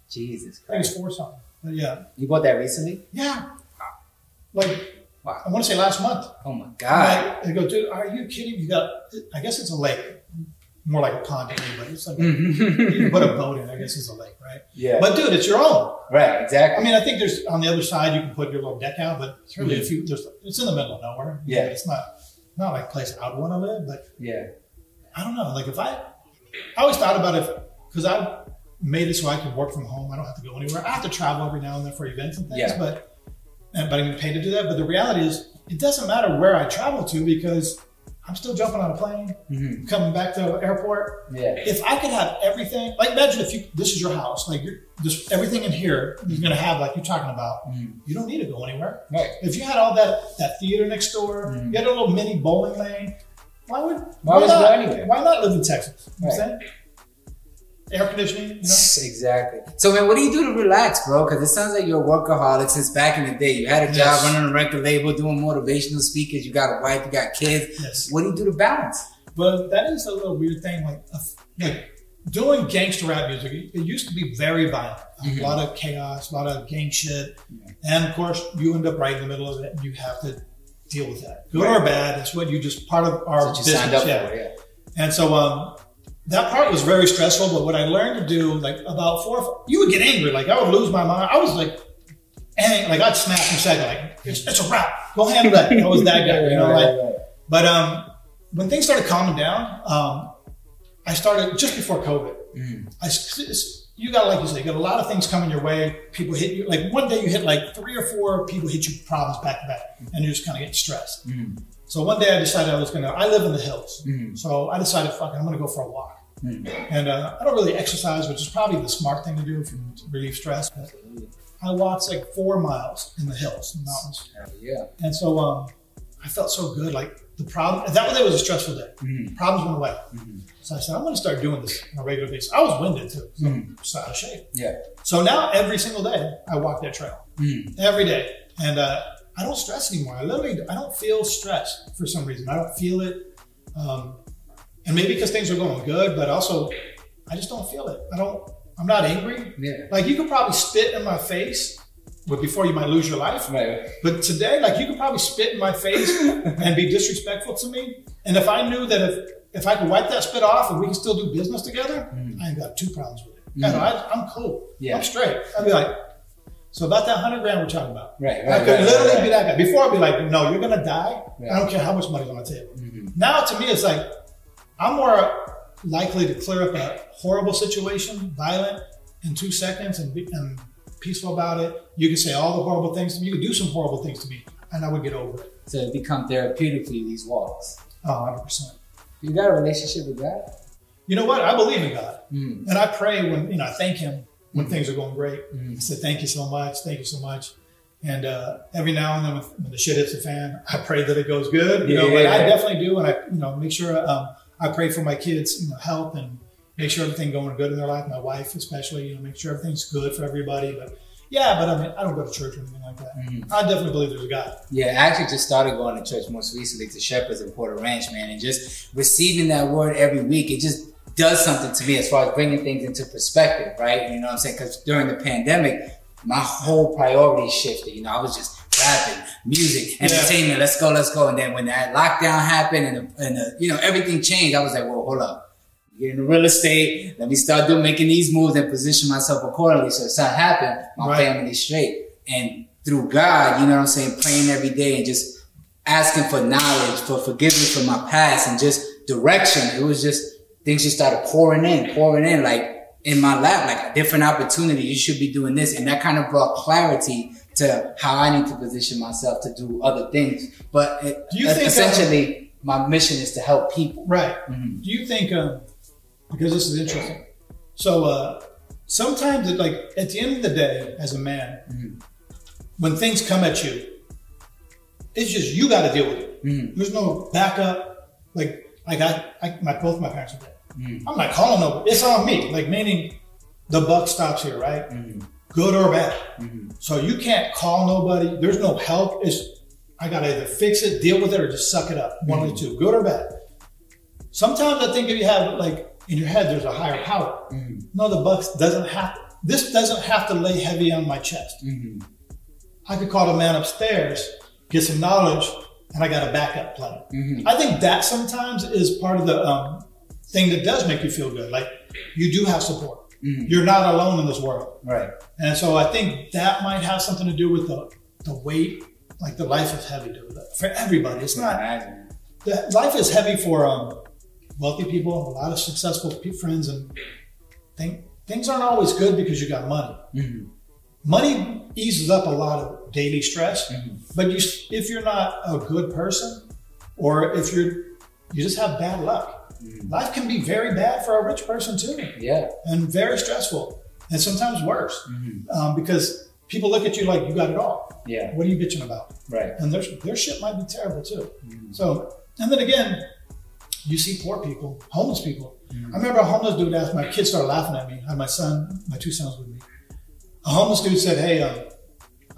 Jesus I think it's Christ. four something. But yeah, You bought that recently? yeah. Like Wow. I want to say last month. Oh my god. Like, I go, dude, are you kidding? You got, I guess it's a lake. more like a pond to me, but it's like you can put a boat in. I guess it's a lake, right? yeah. But dude, it's your own. right. Exactly. I mean, I think there's on the other side you can put your little deck out, but it's really if you there's it's in the middle of nowhere. Yeah. it's not not like place I would want to live, but yeah. I don't know. Like if I, I always thought about if because I made it so I can work from home. I don't have to go anywhere. I have to travel every now and then for events and things, Yeah. but but I'm paid to do that. But the reality is, it doesn't matter where I travel to because I'm still jumping on a plane, Mhm. coming back to the airport. Yeah. If I could have everything, like imagine if you this is your house, like you're just everything in here you're gonna have like you're talking about. Mhm. You don't need to go anywhere. Right. If you had all that that theater next door, Mhm. you had a little mini bowling lane. Why would Why would you not? go anywhere? Why not live in Texas? You know what I'm Right. Air conditioning, you know. [LAUGHS] Exactly. So, man, what do you do to relax, bro? Because it sounds like you're a workaholic since back in the day. You had a job Yes. running a record label, doing motivational speakers. You got a wife, you got kids. Yes. What do you do to balance? Well, that is a little weird thing. Like, uh, like doing gangster rap music, it used to be very violent. Mhm. A lot of chaos, a lot of gang shit, and of course, you end up right in the middle of it, and you have to deal with that, good or bad. That's what you just part of our you business. signed up yeah. for, yeah. And so um, that part was very stressful. But what I learned to do, like about four, or five, you would get angry. Like I would lose my mind. I was like, ang- like I'd snap in a second. Like it's, it's a wrap. Go handle that. I was that guy. You know, like. But um, when things started calming down, um, I started just before COVID. Mhm. I you got like you said, you got a lot of things coming your way. People hit you like one day you hit like three or four people hit you problems back to back, and you're just kind of getting stressed. Mhm. So one day I decided I was gonna. I live in the hills, Mhm. so I decided, fuck it, I'm gonna go for a walk. Mhm. And uh, I don't really exercise, which is probably the smart thing to do if you relieve stress. But I walked like four miles in the hills, the mountains, Yeah. and so um, I felt so good. Like the problem that day was a stressful day. Mhm. Problems went away. Mhm. So I said, I'm going to start doing this on a regular basis. I was winded too, so I'm just out of shape. Yeah. So now every single day I walk that trail Mhm. every day, and uh, I don't stress anymore. I literally I don't feel stress for some reason. I don't feel it, um, and maybe because things are going good, but also I just don't feel it. I don't. I'm not angry. Yeah. Like you could probably spit in my face, but before you might lose your life. Right. But today, like you could probably spit in my face [LAUGHS] and be disrespectful to me. And if I knew that if if I could wipe that spit off and we can still do business together, I ain't got two problems with it. Know, I, I'm cool. Yeah. I'm straight. I'd be like, so about that hundred grand we're talking about. Right. right I could right, literally right, be that guy. Before I'd be like, no, you're gonna die. Yeah. I don't care how much money's on the table. Mhm. Now to me, it's like I'm more likely to clear up a horrible situation, violent, in two seconds and, be, and peaceful about it. You can say all the horrible things to me. You can do some horrible things to me, and I would get over it. So it become therapeutic for you, these walks. Oh, 100%. You got a relationship with God? You know what? I believe in God. Mm. And I pray when, you know, I thank Him when things are going great. Mhm. I said, thank you so much. Thank you so much. And uh, every now and then when, the shit hits the fan, I pray that it goes good. You know, Yeah. but I definitely do. And I, you know, make sure um, I pray for my kids, you know, health and make sure everything going good in their life. My wife, especially, you know, make sure everything's good for everybody. But yeah, but I mean, I don't go to church or anything like that. Mhm. I definitely believe there's a God. Yeah, I actually just started going to church most recently to Shepherds in Porter Ranch, man, and just receiving that word every week, it just does something to me as far as bringing things into perspective, right? You know what I'm saying? Because during the pandemic, my whole priorities shifted. You know, I was just rapping, music, entertainment, let's go, let's go. And then when that lockdown happened and, the, and the, you know, everything changed, I was like, well, hold up. Get into real estate. Let me start doing making these moves and position myself accordingly. So it's not happen. My Right. family's straight. And through God, you know what I'm saying, praying every day and just asking for knowledge, for forgiveness for my past and just direction. It was just things just started pouring in, pouring in like in my lap, like different opportunity. You should be doing this. And that kind of brought clarity to how I need to position myself to do other things. But it, Do you think, essentially my mission is to help people. Right. Mhm. Do you think, um, because this is interesting, so uh, sometimes, it, like at the end of the day, as a man, Mhm. when things come at you, it's just you got to deal with it. Mhm. There's no backup. Like, like I, I my both my parents are dead. Mhm. I'm not calling nobody. It's on me. Like meaning, the buck stops here, right? Good or bad. Mhm. So you can't call nobody. There's no help. It's I gotta either fix it, deal with it, or just suck it up. One of the two, good or bad. Sometimes I think if you have like in your head, there's a higher power. Mhm. No, the bucks doesn't have. This doesn't have to lay heavy on my chest. Mhm. I could call the man upstairs, get some knowledge, and I got a backup plan. Mhm. I think that sometimes is part of the um, thing that does make you feel good. Like you do have support. Mhm. You're not alone in this world. Right. And so I think that might have something to do with the, the weight. Like the life is heavy, dude. For everybody. It's not Imagine. the life is heavy for um, wealthy people, a lot of successful friends, and think, things aren't always good because you got money. Mhm. Money eases up a lot of daily stress, Mhm. but you, if you're not a good person, or if you're you just have bad luck, Mhm. life can be very bad for a rich person too, Yeah. and very stressful, and sometimes worse Mhm. um, because people look at you like you got it all. Yeah. What are you bitching about? Right. and their, their shit might be terrible too. Mhm. So, and then again, you see poor people, homeless people. Mhm. I remember a homeless dude asked, my kids started laughing at me. I had my son, my two sons with me. A homeless dude said, Hey, um,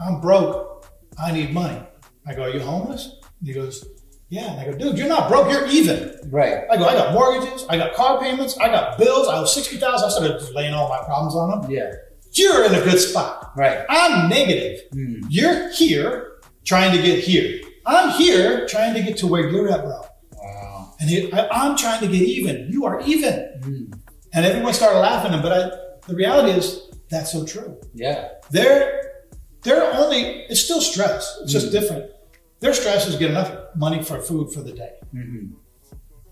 I'm broke. I need money. I go, Are you homeless? And he goes, Yeah. And I go, Dude, you're not broke. You're even. Right. I go, I got mortgages. I got car payments. I got bills. I owe 60000 I started laying all my problems on them. Yeah. You're in a good spot. Right. I'm negative. Mhm. You're here trying to get here. I'm here trying to get to where you're at, bro. Wow. And he, I, I'm trying to get even. You are even. Mhm. And everyone started laughing. But I, the reality is, that's so true. Yeah. They're, they're only, it's still stress. It's just different. Their stress is get enough money for food for the day. Mhm.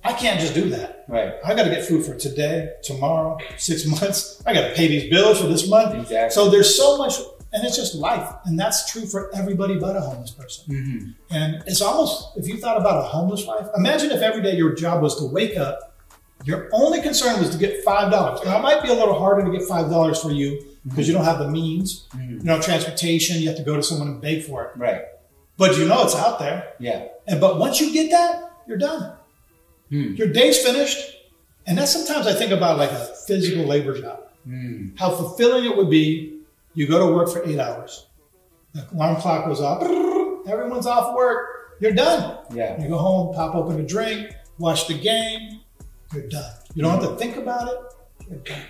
I can't just do that. Right. I got to get food for today, tomorrow, six months. I got to pay these bills for this month. Exactly. So there's so much, and it's just life. And that's true for everybody but a homeless person. Mhm. And it's almost, if you thought about a homeless life, imagine if every day your job was to wake up, your only concern was to get $5. Now, it might be a little harder to get $5 for you because you don't have the means, Mhm. you know, transportation, you have to go to someone and beg for it. Right. But you know it's out there. Yeah. And but once you get that, you're done. Hmm. Your day's finished. And that's sometimes I think about like a physical labor job. Mhm. How fulfilling it would be. You go to work for eight hours. The alarm clock goes off. Everyone's off work. You're done. Yeah. You go home, pop open a drink, watch the game. You're done. You don't have to think about it. You're done.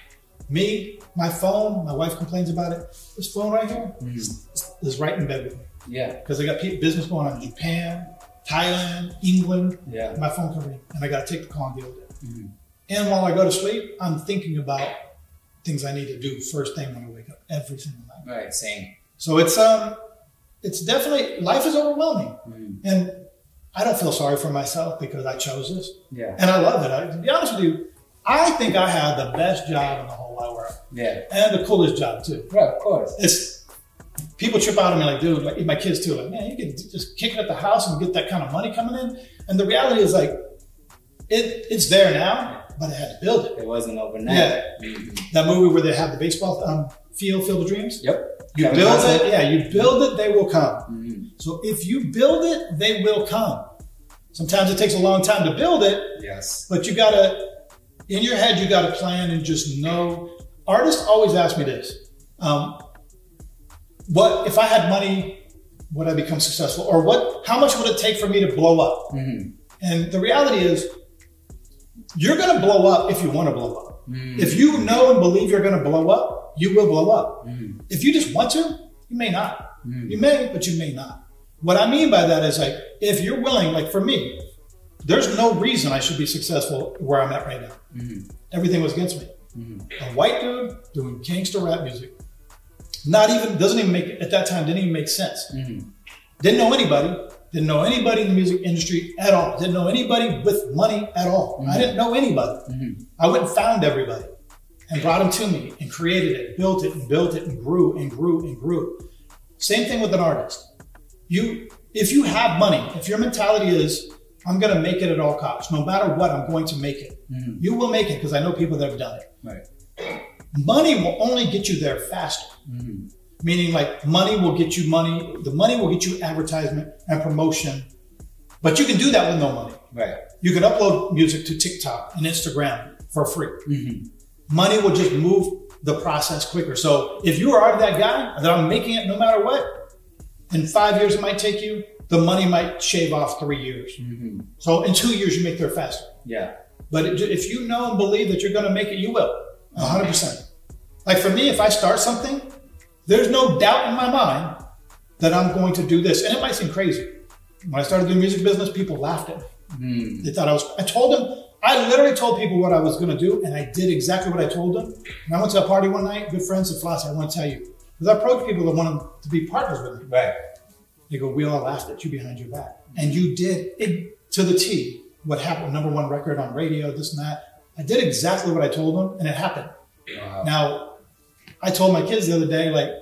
Me, my phone, my wife complains about it. This phone right here is is right in bed with me Yeah. because I got business going on in Japan, Thailand, England. Yeah. My phone can ring, and I got to take the call and deal with it. Mhm. And while I go to sleep, I'm thinking about things I need to do first thing when I wake up every single night. Right. Same. So it's um, it's definitely life is overwhelming, Mhm. and I don't feel sorry for myself because I chose this, Yeah. and I love it. I, to be honest with you, I think I had the best job in the whole wide world, Yeah. and the coolest job too. Right. Of course. It's people trip out on me like, dude, like my kids too, like, man, you can just kick it at the house and get that kind of money coming in. And the reality is like, it it's there now, but I had to build it. It wasn't overnight. Yeah. Mhm. That movie where they have the baseball um, field, Field of Dreams. Yep. You Kevin build Costner. it, yeah, you build it, they will come. Mhm. So if you build it, they will come. Sometimes it takes a long time to build it, Yes. but you gotta, in your head, you gotta plan and just know. Artists always ask me this: um, What if I had money? Would I become successful? Or what? How much would it take for me to blow up? Mhm. And the reality is, you're gonna blow up if you want to blow up. Mhm. If you know and believe you're gonna blow up, you will blow up. Mhm. If you just want to, you may not. Mhm. You may, but you may not. What I mean by that is like, if you're willing, like for me, there's no reason I should be successful where I'm at right now. Mhm. Everything was against me. Mhm. A white dude doing gangster rap music. Not even, doesn't even make, at that time, didn't even make sense. Mhm. Didn't know anybody. Didn't know anybody in the music industry at all. Didn't know anybody with money at all. I didn't know anybody. Mhm. I went and found everybody and brought them to me and created it, built it and built it and grew and grew and grew. Same thing with an artist. You, if you have money, if your mentality is, I'm going to make it at all costs, no matter what, I'm going to make it. Mhm. You will make it because I know people that have done it. Right. Money will only get you there faster. Meaning, like, money will get you money. The money will get you advertisement and promotion. But you can do that with no money. Right. You can upload music to TikTok and Instagram for free. Mhm. Money will just move the process quicker. So if you are that guy that I'm making it no matter what, in five years it might take you, the money might shave off three years. Mhm. So in two years you make there faster. Yeah. But if you know and believe that you're going to make it, you will. 100%. Like for me, if I start something, there's no doubt in my mind that I'm going to do this. And it might seem crazy. When I started doing music business, people laughed at me. Mhm. They thought I was, I told them I literally told people what I was going to do, and I did exactly what I told them. And I went to a party one night. Good friends at Flossie. I want to tell you because I approached people that wanted to be partners with me. Right. They go, we all laughed at you behind your back, and you did it to the T. What happened? Number one record on radio, this and that. I did exactly what I told them, and it happened. Wow. Now, I told my kids the other day, like a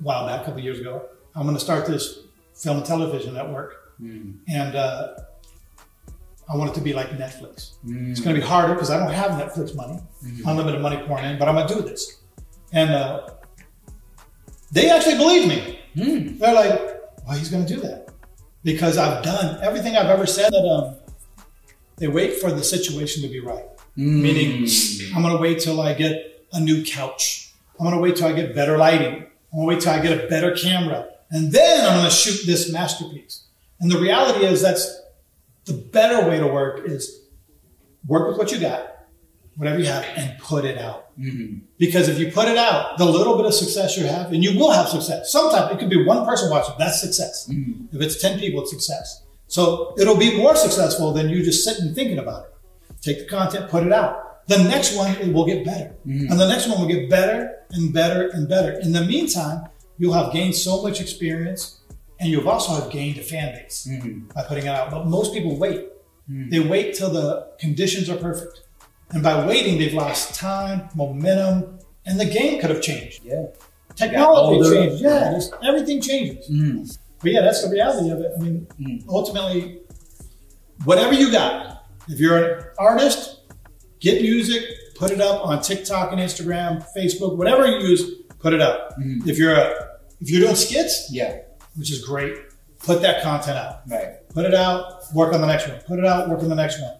while back, a couple years ago, I'm going to start this film and television network, and uh, I want it to be like Netflix. It's going to be harder because I don't have Netflix money, unlimited money pouring in, but I'm going to do this. And uh, they actually believe me. They're like, "Well, he's going to do that because I've done everything I've ever said." That um, they wait for the situation to be right. Meaning, I'm going to wait till I get a new couch. I'm going to wait till I get better lighting. I'm going to wait till I get a better camera. And then I'm going to shoot this masterpiece. And the reality is that's the better way to work is work with what you got, whatever you have, and put it out. Mm-hmm. Because if you put it out, the little bit of success you have, and you will have success. Sometimes it could be one person watching, that's success. Mm-hmm. If it's 10 people, it's success. So it'll be more successful than you just sitting thinking about it. Take the content, put it out. The next one it will get better. Mm. And the next one will get better and better and better. In the meantime, you'll have gained so much experience and you've also have gained a fan base mm-hmm. by putting it out. But most people wait. Mm. They wait till the conditions are perfect. And by waiting, they've lost time, momentum, and the game could have changed. Yeah. Technology older. changes. Yeah, just everything changes. Mm. But yeah, that's the reality of it. I mean, ultimately, whatever you got, if you're an artist, get music, put it up on TikTok and Instagram, Facebook, whatever you use, put it up. If you're a if you're doing skits, Yeah. which is great, put that content out. Right. Put it out, work on the next one. Put it out, work on the next one.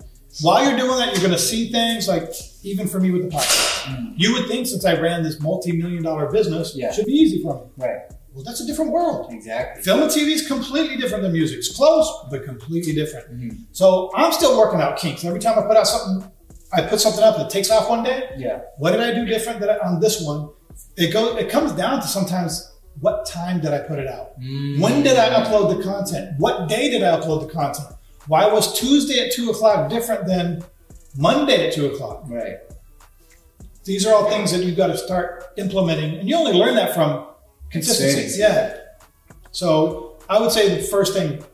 While you're doing that, you're going to see things like, even for me with the podcast, you would think since I ran this multi-million dollar business, Yeah. it should be easy for me. Right. Well, that's a different world. Exactly. Film and TV is completely different than music. It's close, but completely different. Mm-hmm. So I'm still working out kinks. Every time I put out something, I put something up that takes off one day. Yeah. What did I do different than on this one? It goes. It comes down to sometimes what time did I put it out? Mm. When did I upload the content? What day did I upload the content? Why was Tuesday at two o'clock different than Monday at two o'clock? Right. These are all things that you've got to start implementing, and you only learn that from consistency. Yeah. So I would say the first thing,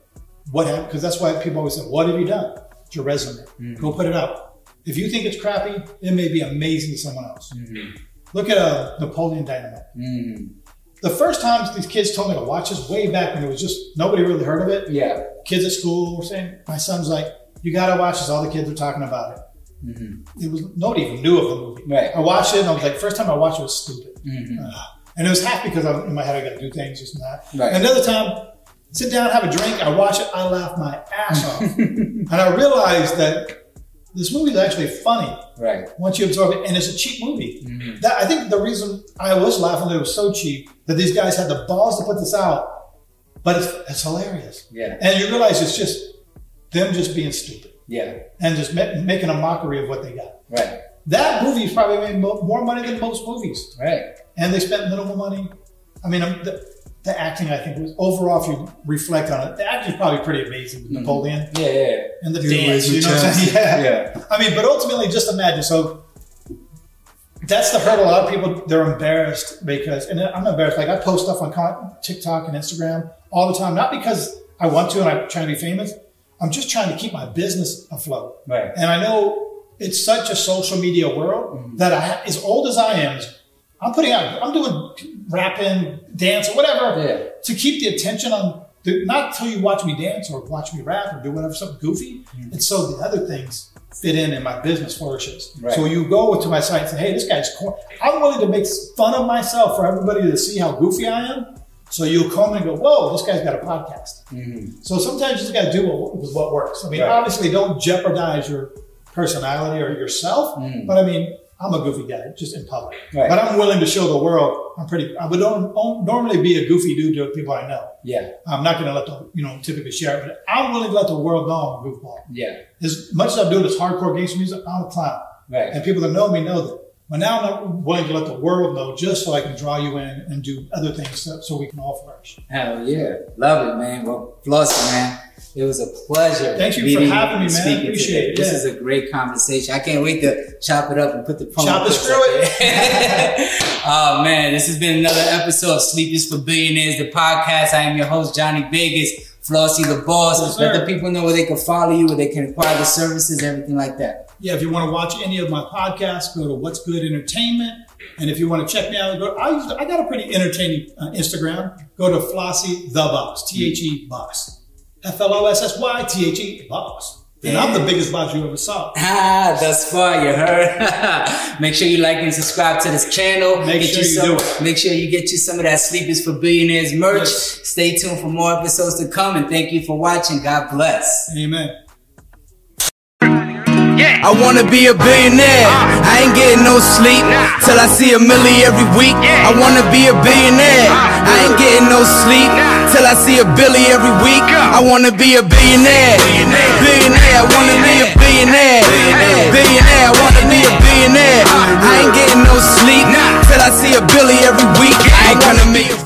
what happened? Because that's why people always say, "What have you done?" It's your resume. Go put it out. If you think it's crappy, it may be amazing to someone else. Look at uh, Napoleon Dynamite. Mm. The first times these kids told me to watch this, way back when it was just nobody really heard of it. Yeah. Kids at school were saying, my son's like, "You got to watch this." All the kids are talking about it. It was nobody even knew of the movie. Right. I watched it and I was like, first time I watched it was stupid. Mhm. Ugh. and it was half because I, in my head I got to do things, and that. Right. And another time, sit down, have a drink, I watch it, I laugh my ass off, [LAUGHS] and I realized that this movie is actually funny Right. once you absorb it, and it's a cheap movie. That I think the reason I was laughing that it was so cheap that these guys had the balls to put this out, but it's, it's hilarious. Yeah. And you realize it's just them just being stupid Yeah. and just ma- making a mockery of what they got. Right. That movie probably made mo- more money than most movies, Right. and they spent minimal money. I mean, um, the, the acting I think was overall, if you reflect on it, the acting's probably pretty amazing with mm-hmm. Napoleon Yeah. Yeah. and the dance. You know what I'm saying? [LAUGHS] Yeah. Yeah. I mean, but ultimately, just imagine. So that's the hurdle. A lot of people they're embarrassed because, and I'm embarrassed. Like I post stuff on TikTok and Instagram all the time, not because I want to and I'm trying to be famous. I'm just trying to keep my business afloat. Right. And I know it's such a social media world mm-hmm. that I, as old as I am, I'm putting out, I'm doing rapping, dance, or whatever Yeah. to keep the attention on, the, not until you watch me dance or watch me rap or do whatever, something goofy. Mm-hmm. and so the other things fit in and my business flourishes. Right. So you go to my site and say, hey, this guy's corny. I'm willing to make fun of myself for everybody to see how goofy I am. So you'll come and go, whoa, this guy's got a podcast. Mm-hmm. So sometimes you just got to do what, what works. I mean, Right. obviously, don't jeopardize your personality or yourself. Mm. But I mean, I'm a goofy guy, just in public. Right. But I'm willing to show the world I'm pretty. I would don't, don't normally be a goofy dude to people I know. Yeah. I'm not going to let the you know typically share it, but I'm willing to let the world know I'm a goofball. Yeah. As much as I'm doing this hardcore gangster music, I'm a clown, Right. and people that know me know that. But now I'm willing to let the world know just so I can draw you in and do other things so, so we can all flourish. Hell yeah. Love it, man. Well, Flossie, man. It was a pleasure. Thank you for having me, man. Appreciate it, This yeah. is a great conversation. I can't wait to chop it up and put the promo Chop it, clips screw it. [LAUGHS] oh man, this has been another episode of Sleep is for Billionaires, the podcast. I am your host, Johnny Vegas. Flossie the boss. Yes, Let the people know where they can follow you, where they can acquire the services, everything like that. Yeah, if you want to watch any of my podcasts, go to What's Good Entertainment. And if you want to check me out, go, I, use, I got a pretty entertaining uh, Instagram. Go to Flossie the Boss, T H E Boss. F L O S S Y T H E Boss. And I'm the biggest boss you ever saw. Ah, thus far you heard. [LAUGHS] make sure you like and subscribe to this channel. Make Get sure you some, do it. Make sure you get you some of that Sleep is for Billionaires merch. Yes. Stay tuned for more episodes to come and thank you for watching. God bless. Amen. Yeah. I wanna be a billionaire. Uh, I ain't getting no sleep nah. till I see a milli every week. Yeah. I wanna be a billionaire. Uh, I ain't getting no sleep nah. till I see a billy every week. Go. I wanna be a billionaire. Billionaire. billionaire. I wanna be a billionaire. Billionaire. billionaire. I wanna be a billionaire. Uh, I ain't getting no sleep nah. till I see a billy every week. I ain't gonna be